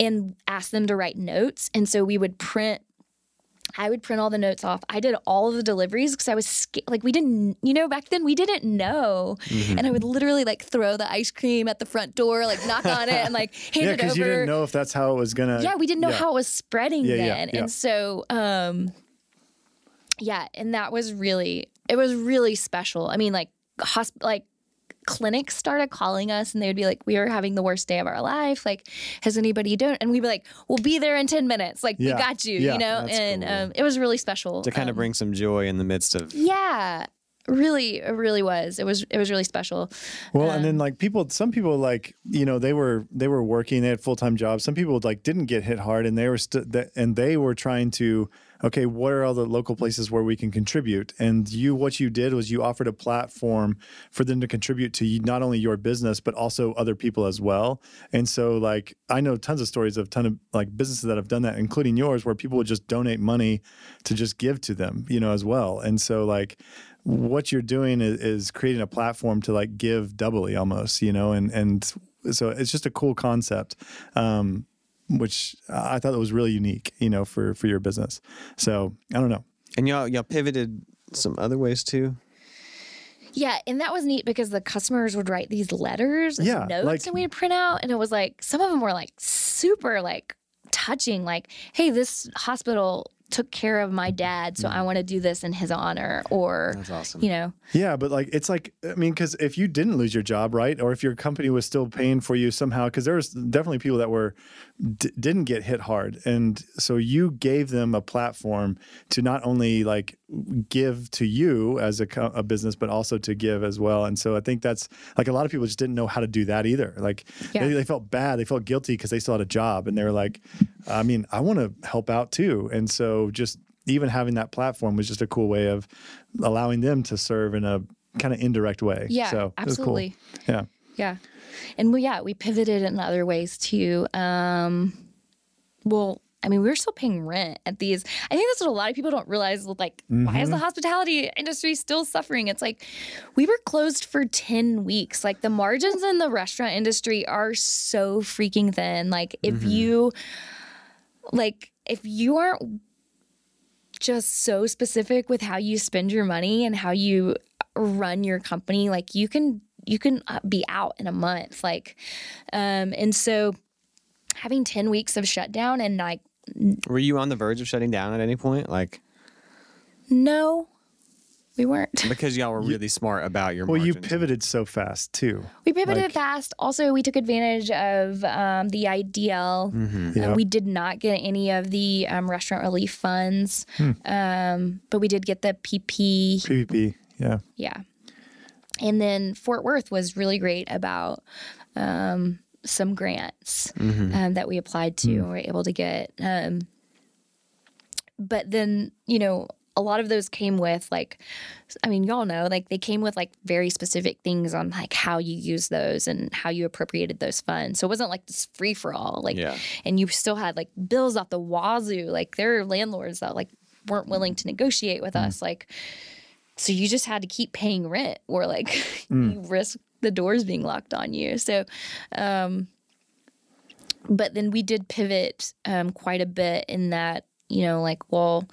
and ask them to write notes. And so we would print. I would print all the notes off. I did all of the deliveries because I was sca- like, we didn't, you know, back then we didn't know. Mm-hmm. And I would literally like throw the ice cream at the front door, like knock on it and like hand Yeah, it because over you didn't know if that's how it was gonna. yeah, we didn't know yeah. how it was spreading Yeah, then. And so um yeah, and that was really it was really special. I mean like hosp- like clinics started calling us and they would be like we are having the worst day of our life. Like has anybody done and we'd be like we'll be there in 10 minutes. Like Yeah, we got you yeah, you know? and cool. um, it was really special To kind of Um, bring some joy in the midst of yeah. Really it really was. It was it was really special. Well, and then like people, some people like you know they were they were working, they had full time jobs. Some people like didn't get hit hard, and they were st- th- and they were trying to okay, what are all the local places where we can contribute? And you, what you did was you offered a platform for them to contribute to not only your business but also other people as well. And so, like, I know tons of stories of ton of like businesses that have done that, including yours, where people would just donate money to just give to them, you know, as well. And so, like, what you're doing is, is creating a platform to like give doubly almost, you know, and and so it's just a cool concept. Um, which I thought was really unique, you know, for for your business. So I don't know. And y'all y'all pivoted some other ways too. Yeah, and that was neat because the customers would write these letters and Yeah, notes like- and we'd print out and it was like some of them were like super like touching like hey this hospital took care of my dad so I mm-hmm. want to do this in his honor or That's awesome. you know Yeah, but like it's like I mean, because if you didn't lose your job, right, or if your company was still paying for you somehow, because there was definitely people that were d- didn't get hit hard, and so you gave them a platform to not only like give to you as a, co- a business, but also to give as well. And so I think that's like a lot of people just didn't know how to do that either. Like Yeah. they, they felt bad, they felt guilty because they still had a job, and they were like, I mean, I want to help out too, and so just even having that platform was just a cool way of allowing them to serve in a kind of indirect way. yeah so was cool. absolutely Yeah. yeah and we yeah we pivoted in other ways too um well I mean, we were still paying rent at these. I think that's what a lot of people don't realize. Like, why is the hospitality industry still suffering? It's like we were closed for 10 weeks. Like, the margins in the restaurant industry are so freaking thin. Like, if you, like, if you aren't just so specific with how you spend your money and how you run your company, like, you can, you can uh, be out in a month. Like, um, and so having 10 weeks of shutdown and like, Were you on the verge of shutting down at any point? Like No, we weren't. because y'all were really smart about your Well, you pivoted so fast too. We pivoted Like- fast. Also, we took advantage of um, the EIDL. Mm-hmm. Yeah. Uh, we did not get any of the um, restaurant relief funds, Hmm. um, but we did get the PP. PPP. Yeah. Yeah. And then Fort Worth was really great about um, some grants Mm-hmm. um, that we applied to and were able to get. Um, but then, you know, a lot of those came with like, I mean, y'all know, like they came with like very specific things on like how you use those and how you appropriated those funds. So it wasn't like this free for all. Like, Yeah. and you still had like bills off the wazoo. Like there are landlords that like weren't willing to negotiate with us. Like, so you just had to keep paying rent or like you risk the doors being locked on you. So, um, but then we did pivot um, quite a bit in that, you know, like, well,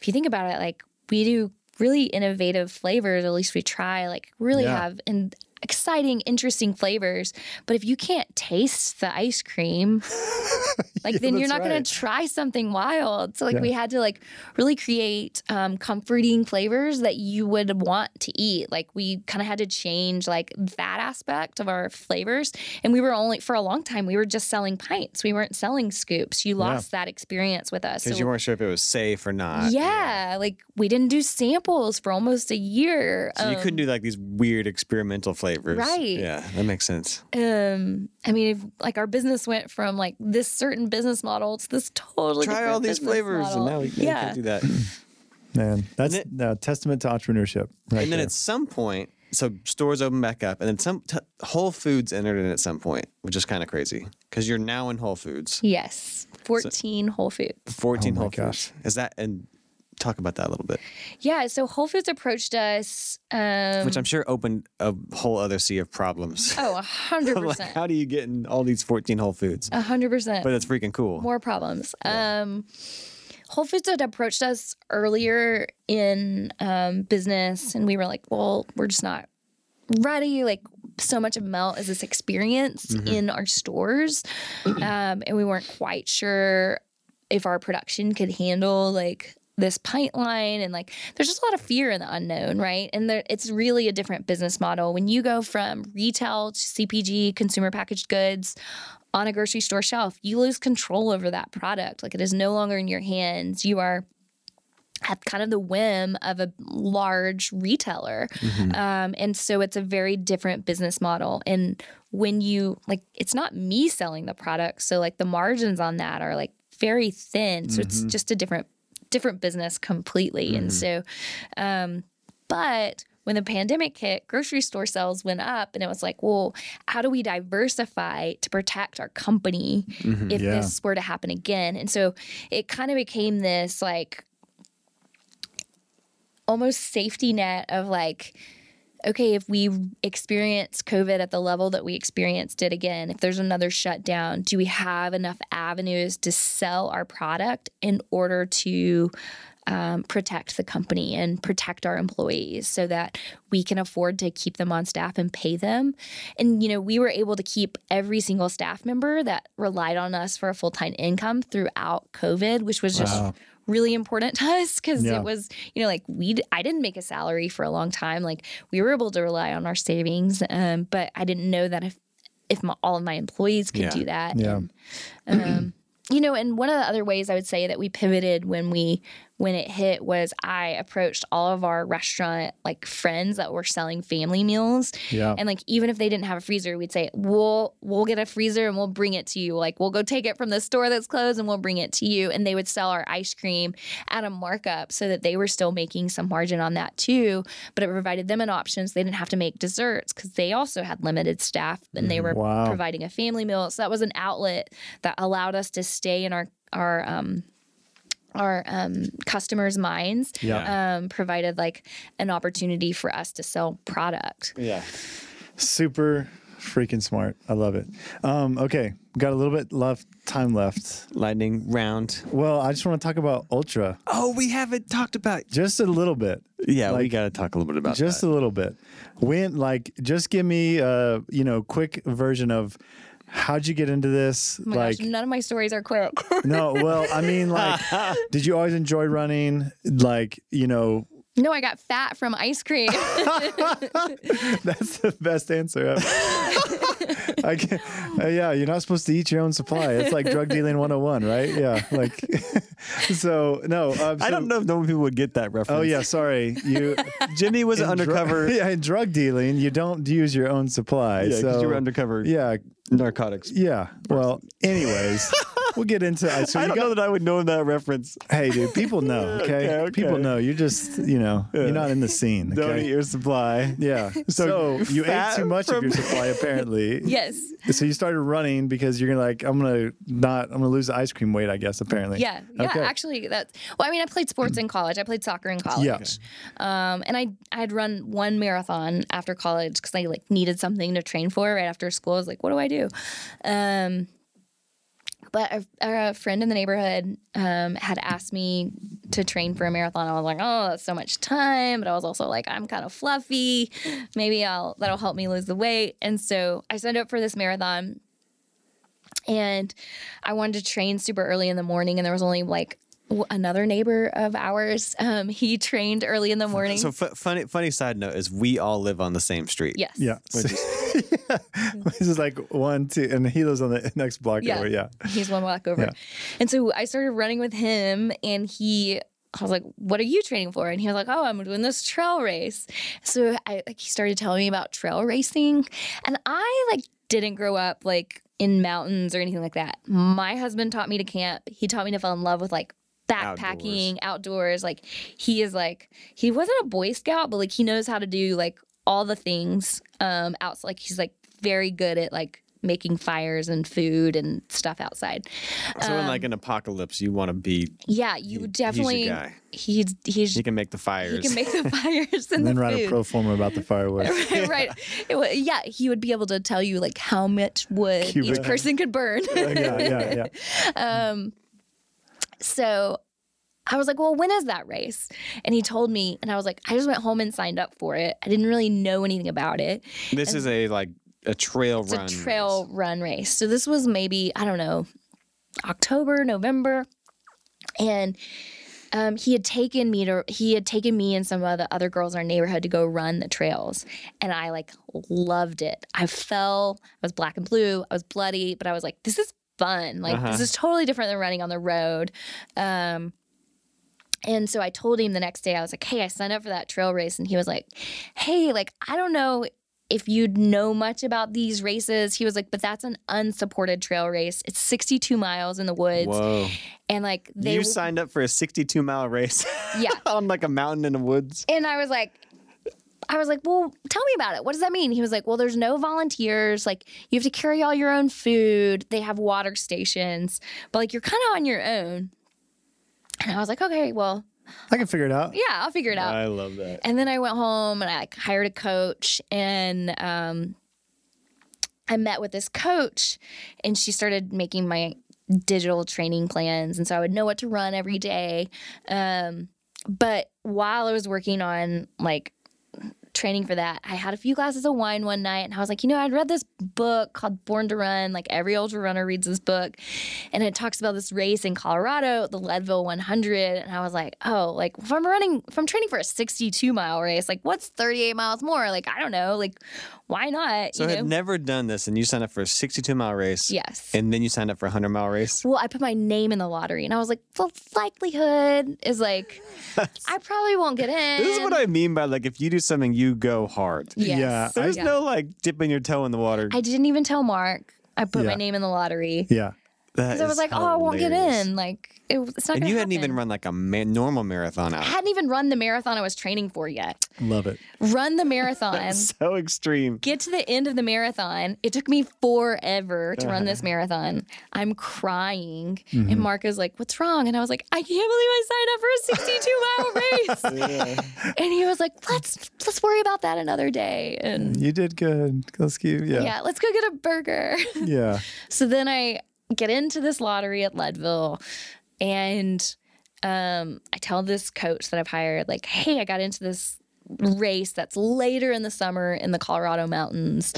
if you think about it, like we do really innovative flavors, at least we try, like really Yeah. have and exciting, interesting flavors. But if you can't taste the ice cream, like then you're not going to try something wild. So like Yeah. we had to like really create um, comforting flavors that you would want to eat. Like we kind of had to change like that aspect of our flavors. And we were only for a long time we were just selling pints. We weren't selling scoops. You lost that experience with us. Because So- you weren't sure if it was safe or not. yeah, like we didn't do samples for almost a year. So you couldn't do like these weird experimental flavors. Right. Yeah, that makes sense. um i mean if like our business went from like this certain business model to this totally Try all these flavors, model. and now we now yeah can't do that. Man, that's then- a testament to entrepreneurship. Right and then there. at some point, so stores open back up, and then some t- Whole Foods entered in at some point, which is kind of crazy because you're now in Whole Foods, yes 14 whole foods 14 Oh Whole gosh. Foods. Is that and talk about that a little bit, yeah so whole foods approached us um which I'm sure opened a whole other sea of problems. oh a hundred like, percent how do you get in all these 14 Whole Foods? a hundred percent But it's freaking cool. more problems. Um, Whole Foods had approached us earlier in um, business, and we were like, "Well, we're just not ready. Like, so much of Melt is this experience in our stores, um, and we weren't quite sure if our production could handle like." This pint line and like, there's just a lot of fear in the unknown, right? And there, it's really a different business model when you go from retail to CPG, consumer packaged goods, on a grocery store shelf, you lose control over that product. Like it is no longer in your hands. You are at kind of the whim of a large retailer. Um, and so it's a very different business model. And when you like, it's not me selling the product. So like the margins on that are like very thin. So it's just a different different business completely. And so, um, but when the pandemic hit, grocery store sales went up, and it was like, well, how do we diversify to protect our company if Yeah. this were to happen again? And so it kind of became this like almost safety net of like, okay, if we experience COVID at the level that we experienced it again, if there's another shutdown, do we have enough avenues to sell our product in order to um, protect the company and protect our employees so that we can afford to keep them on staff and pay them. And, you know, we were able to keep every single staff member that relied on us for a full time income throughout COVID, which was just Wow. Really important to us because Yeah. it was, you know, like we, I didn't make a salary for a long time. Like we were able to rely on our savings, um, but I didn't know that if, if my, all of my employees could Yeah. do that. Yeah. And, um, you know, and one of the other ways I would say that we pivoted when we when it hit was I approached all of our restaurant like friends that were selling family meals. Yeah. And like even if they didn't have a freezer, we'd say, We'll we'll get a freezer and we'll bring it to you. Like we'll go take it from the store that's closed and we'll bring it to you. And they would sell our ice cream at a markup so that they were still making some margin on that too. But it provided them an option so they didn't have to make desserts because they also had limited staff and they were Wow. providing a family meal. So that was an outlet that allowed us to stay in our our um our um, customers' minds. Yeah. Um, provided like an opportunity for us to sell product. Yeah. Super freaking smart. I love it. Um, okay, got a little bit left time left. Lightning round. Well, I just want to talk about Ultra Oh, we haven't talked about. just a little bit. Yeah, we Like, got to talk a little bit about just that. a little bit. When like just give me a you know quick version of how'd you get into this? Oh like gosh, none of my stories are quick. no, well, I mean like did you always enjoy running? Like, you know, no, I got fat from ice cream. that's the best answer ever. I can uh, yeah, you're not supposed to eat your own supply. It's like drug dealing 101, right? Yeah, like so no, um, I don't know if no people would get that reference. Oh yeah, sorry. You Jimmy was undercover. yeah, in drug dealing, you don't use your own supply. Yeah, 'cause so you were undercover Yeah, narcotics. yeah. Well, anyways, we'll get into. uh, So I you don't got, know that I would know that reference. Hey, dude, people know. Okay, Okay, okay. people know. You're just, you know, you're not in the scene. Don't eat your supply. Yeah. So, you ate too much of your supply, apparently. yes. So you started running because you're gonna like, I'm gonna not, I'm gonna lose the ice cream weight. I guess apparently. Yeah, yeah. Okay. Actually, that's well. I mean, I played sports in college. I played soccer in college. Um, and I I had run one marathon after college because I like needed something to train for right after school. I was like, what do I do? Um, but a, a friend in the neighborhood um, had asked me to train for a marathon. I was like, oh, that's so much time. But I was also like, I'm kind of fluffy. Maybe I'll that'll help me lose the weight. And so I signed up for this marathon and I wanted to train super early in the morning, and there was only like another neighbor of ours. Um, he trained early in the morning. So fu- funny, funny side note is we all live on the same street. yes. Yeah. yeah. This is like one, two, and he lives on the next block Yeah. over. Yeah. He's one block over. Yeah. And so I started running with him, and he. I was like, "What are you training for?" And he was like, "Oh, I'm doing this trail race." So I like he started telling me about trail racing, and I like didn't grow up like in mountains or anything like that. My husband taught me to camp. He taught me to fall in love with like backpacking, outdoors. Like he is like he wasn't a boy scout, but like he knows how to do like all the things um outside. Like he's like very good at like making fires and food and stuff outside. So in like an apocalypse, you want to be. Yeah, you He- definitely. He's your guy. He's he's He can make the fires. he can make the fires and, And then the write a food. pro forma about the firewood. right. It yeah, he would be able to tell you like how much wood each person could burn. yeah, yeah, yeah. um, so I was like, well, when is that race? And he told me, and I was like, I just went home and signed up for it. I didn't really know anything about it. this is a like a trail It's run. a trail run race. So this was maybe, I don't know, October, November. And um, he had taken me to he had taken me and some of the other girls in our neighborhood to go run the trails and i like loved it i fell i was black and blue i was bloody but i was like this is fun like Uh-huh. this is totally different than running on the road um, and so I told him the next day, I was like, hey, I signed up for that trail race. And he was like, hey, like, I don't know if you'd know much about these races, he was like, but that's an unsupported trail race. It's 62 miles in the woods. Whoa. And like they you w- signed up for a 62 mile race Yeah. on like a mountain in the woods. And I was like, I was like, well, tell me about it. What does that mean? He was like, well, there's no volunteers. Like, you have to carry all your own food. They have water stations, but like, you're kind of on your own. And I was like, okay, well, I can figure it out. yeah, I'll figure it out. I love that. And then I went home and I like hired a coach and um, I met with this coach and she started making my digital training plans. And so I would know what to run every day. Um, but while I was working on like training for that, I had a few glasses of wine one night and I was like, you know, I'd read this book called Born to Run. Like every ultra runner reads this book. And it talks about this race in Colorado, the Leadville 100. And I was like, oh, like if I'm running, if I'm training for a 62 mile race, like what's 38 miles more? Like, I don't know. Like, why not? So you I know? had never done this, and you signed up for a 62 mile race. yes. And then you signed up for a 100 mile race. well, I put my name in the lottery and I was like, the likelihood is like, I probably won't get in. This is what I mean by like if you do something, you go hard. Yes. Yeah, There's Yeah. no like dipping your toe in the water. I didn't even tell Mark. I put my name in the lottery. Yeah. That Because I was is like, oh, I won't get in. Like, it, it's not And you hadn't even run like a ma- normal marathon I hadn't even run the marathon I was training for yet. Love it. Run the marathon. so extreme. get to the end of the marathon. It took me forever to run this marathon. I'm crying. Mm-hmm. And Mark is like, What's wrong? And I was like, I can't believe I signed up for a 62 mile race. And he was like, Let's let's worry about that another day. And You did good. Let's keep. yeah, Yeah. let's go get a burger. Yeah. so then I get into this lottery at Leadville and um, I tell this coach that I've hired, like, hey, I got into this race that's later in the summer in the Colorado mountains.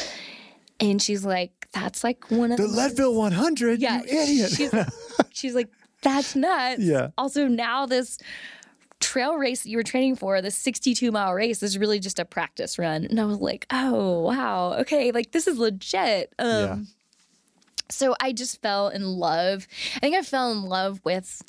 And she's like, that's like one of The the, Leadville 100. yeah, You idiot. She's, she's like, that's nuts. Yeah. Also, now this trail race that you were training for, the 62 mile race, is really just a practice run. And I was like, oh, wow. Okay. Like, this is legit. Um, Yeah. So I just fell in love. I think I fell in love with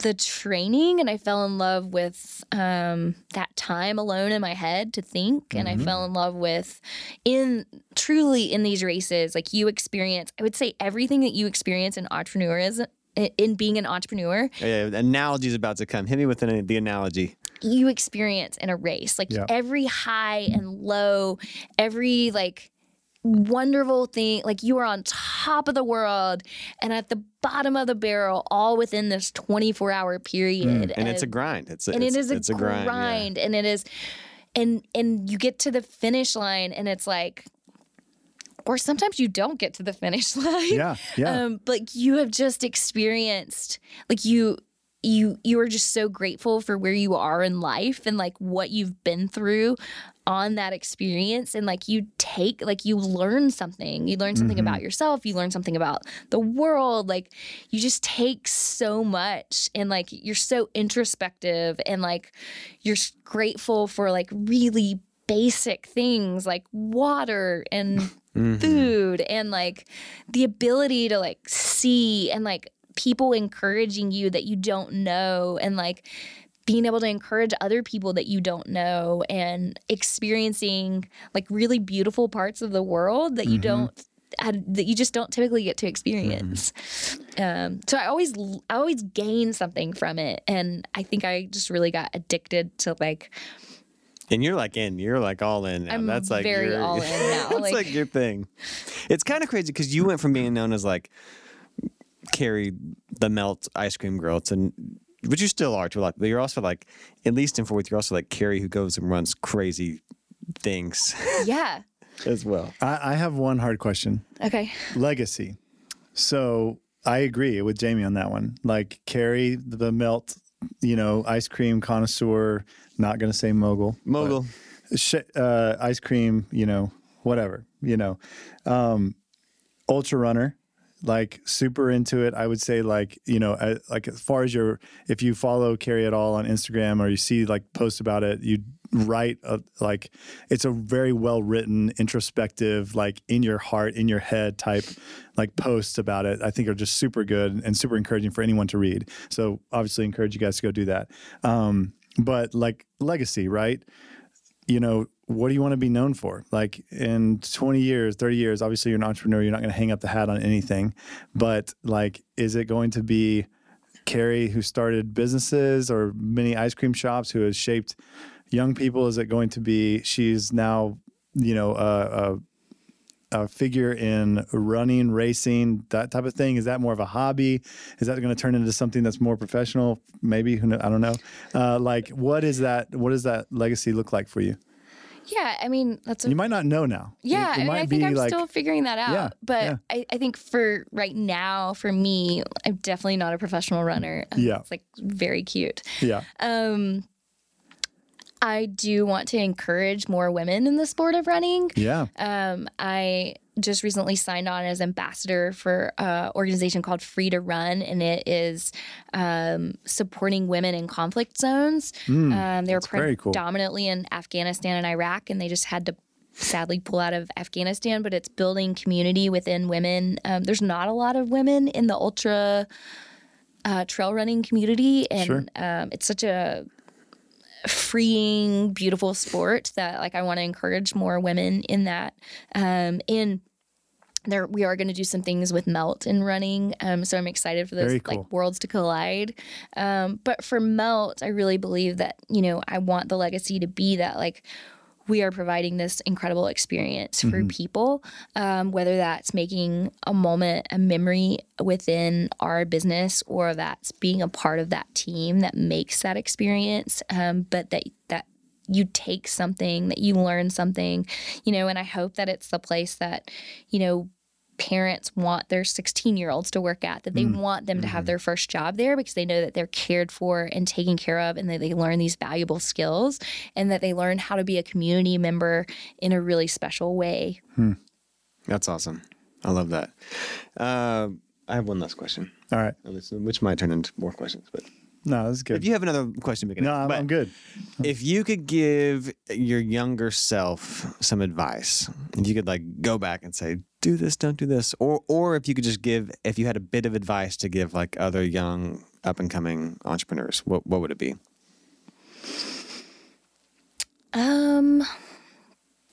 the training and I fell in love with um, that time alone in my head to think. And I fell in love with in truly in these races, like you experience, I would say everything that you experience in entrepreneurism, in being an entrepreneur, Yeah, analogy's about to come. Hit me with an, the analogy. you experience in a race. Like Yeah. every high and low, every like wonderful thing, like you are on top of the world and at the bottom of the barrel, all within this 24 hour period. And it's a grind. It's a, and it's, it is a, it's a grind. yeah. and it is and and you get to the finish line and it's like or sometimes you don't get to the finish line Yeah. Yeah. um, but you have just experienced like you you you are just so grateful for where you are in life and like what you've been through on that experience and like you take like you learn something. You learn something about mm-hmm. yourself. You learn something about the world. Like you just take so much and like you're so introspective and like you're grateful for like really basic things like water and mm-hmm. food and like the ability to like see and like people encouraging you that you don't know and like being able to encourage other people that you don't know and experiencing like really beautiful parts of the world that you don't that you just don't typically get to experience. Um, so I always I always gain something from it, and I think I just really got addicted to like And you're like in, you're like all in now. I'm that's like very your, all in now, that's like- like, your thing. It's kind of crazy because you went from being known as like Carrie the Melt ice cream girl to, but you still are to a lot. But you're also like, at least in Fort Worth, you're also like Carrie who goes and runs crazy things yeah as well. I, I have one hard question. okay Legacy. So I agree with Jamie on that one. Like Carrie, the melt, you know, ice cream connoisseur. Not gonna say mogul. Mogul. sh- uh, ice cream, you know, whatever, you know, um, ultra runner, like super into it. I would say like, you know, like as far as your, if you follow Carrie at all on Instagram or you see like posts about it, you write a, like, it's a very well written, introspective, like in your heart, in your head type, like posts about it. I think are just super good and super encouraging for anyone to read. So obviously encourage you guys to go do that. Um, but like legacy, right? You know, what do you want to be known for? Like in 20 years, 30 years, obviously you're an entrepreneur, you're not going to hang up the hat on anything. But like, is it going to be Carrie who started businesses or many ice cream shops who has shaped young people? Is it going to be she's now, you know, a, a, figure in running, racing, that type of thing? Is that more of a hobby? Is that going to turn into something that's more professional? Maybe who I don't know. Uh, like, what is that? What does that legacy look like for you? Yeah, I mean that's a You might not know now. Yeah, it, I, mean, I think I'm like still figuring that out. Yeah, but yeah. I, I think for right now, for me, I'm definitely not a professional runner. Yeah. It's like very cute. yeah, Um, I do want to encourage more women in the sport of running. yeah, Um, I just recently signed on as ambassador for an organization called Free to Run, and it is um, supporting women in conflict zones. um, they were Hmm, very cool. predominantly in Afghanistan and Iraq, and they just had to sadly pull out of Afghanistan. But it's building community within women. Um, there's not a lot of women in the ultra uh, trail running community, and Sure. um, it's such a freeing, beautiful sport that like I want to encourage more women in that. Um, in there, we are going to do some things with Melt and running. Um, so I'm excited for those cool. like worlds to collide. Um, but for Melt, I really believe that you know I want the legacy to be that like we are providing this incredible experience for people, um, whether that's making a moment, a memory within our business, or that's being a part of that team that makes that experience. Um, but that that you take something, that you learn something, you know. And I hope that it's the place that you know parents want their 16 year olds to work at, that they mm. want them to have mm-hmm. their first job there because they know that they're cared for and taken care of and that they learn these valuable skills and that they learn how to be a community member in a really special way. Hmm. That's awesome. I love that. Uh, I have one last question, all right. at least- which might turn into more questions. But No, that's good. if you have another question, we no. I'm, But I'm good. If you could give your younger self some advice, if you could like go back and say, "Do this, don't do this," or or if you could just give, if you had a bit of advice to give like other young up and coming entrepreneurs, what what would it be? Um,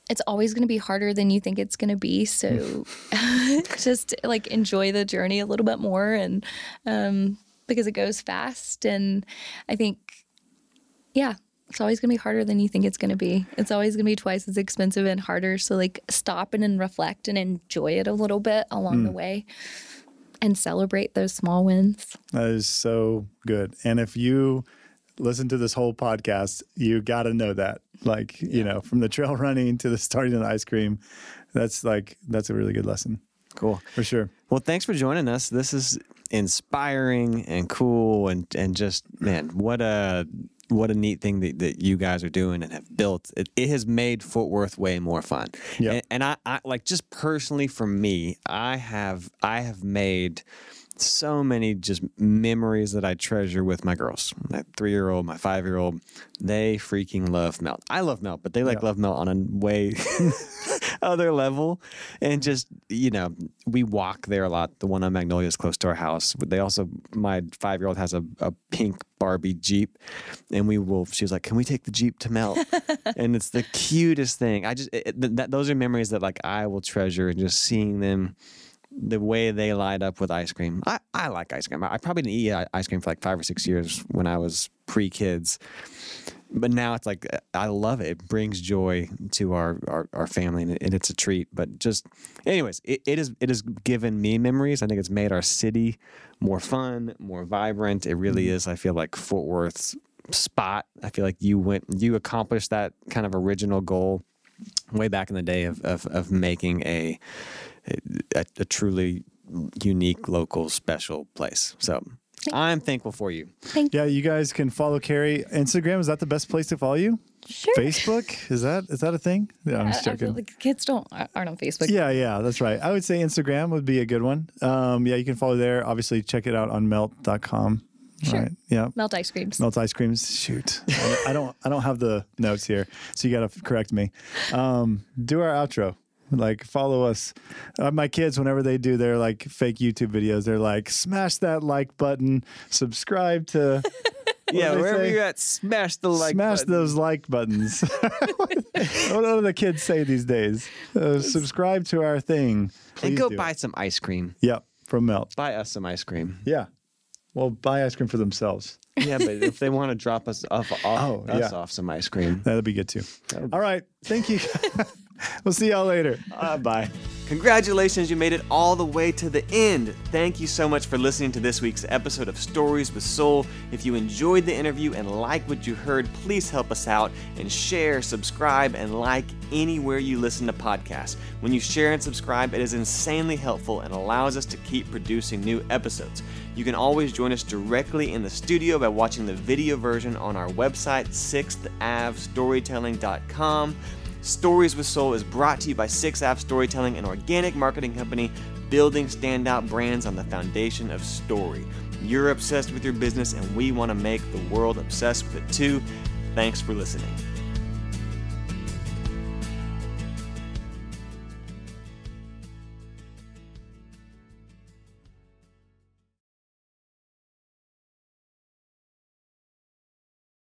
it's always going to be harder than you think it's going to be. So just like enjoy the journey a little bit more and um, because it goes fast. And I think, yeah, it's always going to be harder than you think it's going to be. It's always going to be twice as expensive and harder. So like stop and then reflect and enjoy it a little bit along the hmm. way and celebrate those small wins. That is so good. And if you listen to this whole podcast, you got to know that. Like, you know, from the trail running to the starting of the ice cream, that's like, that's a really good lesson Cool. for sure. Well, thanks for joining us. This is inspiring and cool, and and just man, what a what a neat thing that, that you guys are doing and have built. It, it has made Fort Worth way more fun. Yeah. And, and I, I like just personally for me, I have I have made so many just memories that I treasure with my girls. My three year old, my five year old, they freaking love melt. I love melt, but they like Yeah. love melt on a way other level. And just, you know, we walk there a lot. The one on Magnolia is close to our house. They also, my five year old has a, a pink Barbie Jeep. And we will, she was like, can we take the Jeep to melt? and it's the cutest thing. I just, it, that, those are memories that like I will treasure and just seeing them the way they light up with ice cream. I, I like ice cream. I, I probably didn't eat uh, ice cream for like five or six years when I was pre kids. But now it's like uh, I love it. It brings joy to our, our, our family and, it, and it's a treat. But just, anyways, it, it is it has given me memories. I think it's made our city more fun, more vibrant. It really mm-hmm. is. I feel like Fort Worth's spot. I feel like you went you accomplished that kind of original goal way back in the day of of, of making a, a a truly unique local special place. So I'm thankful for you. Yeah, you guys can follow Carrie. Instagram, is that the best place to follow you? Sure. Facebook? Is that is that a thing? Yeah, I'm I, just I feel joking. like kids don't aren't on Facebook. Yeah, yeah, that's right. I would say Instagram would be a good one. Um, yeah, you can follow there. Obviously, check it out on melt.com. Sure. Right. Yeah. Melt ice creams. Melt ice creams. Shoot, I I don't. I don't have the notes here, so you got to correct me. Um, do our outro. Like follow us. Uh, my kids, whenever they do their like fake YouTube videos, they're like, smash that like button, subscribe to yeah, they wherever say? you're at, smash the like. Button. Smash button. those like buttons. what do the kids say these days? Uh, subscribe to our thing. Please and go do. buy some ice cream. Yep, from Melt. Buy us some ice cream. Yeah. Well, buy ice cream for themselves. Yeah, but if they want to drop us off, off Oh, us yeah. off some ice cream. That'll be good too. All right. Thank you. we'll see y'all later. Uh, bye. Congratulations, you made it all the way to the end. Thank you so much for listening to this week's episode of Stories with Soul. If you enjoyed the interview and like what you heard, please help us out and share, subscribe, and like anywhere you listen to podcasts. When you share and subscribe, it is insanely helpful and allows us to keep producing new episodes. You can always join us directly in the studio by watching the video version on our website, 6thAvStorytelling.com. Stories with Soul is brought to you by 6Ave Storytelling, an organic marketing company building standout brands on the foundation of story. You're obsessed with your business, and we want to make the world obsessed with it too. Thanks for listening.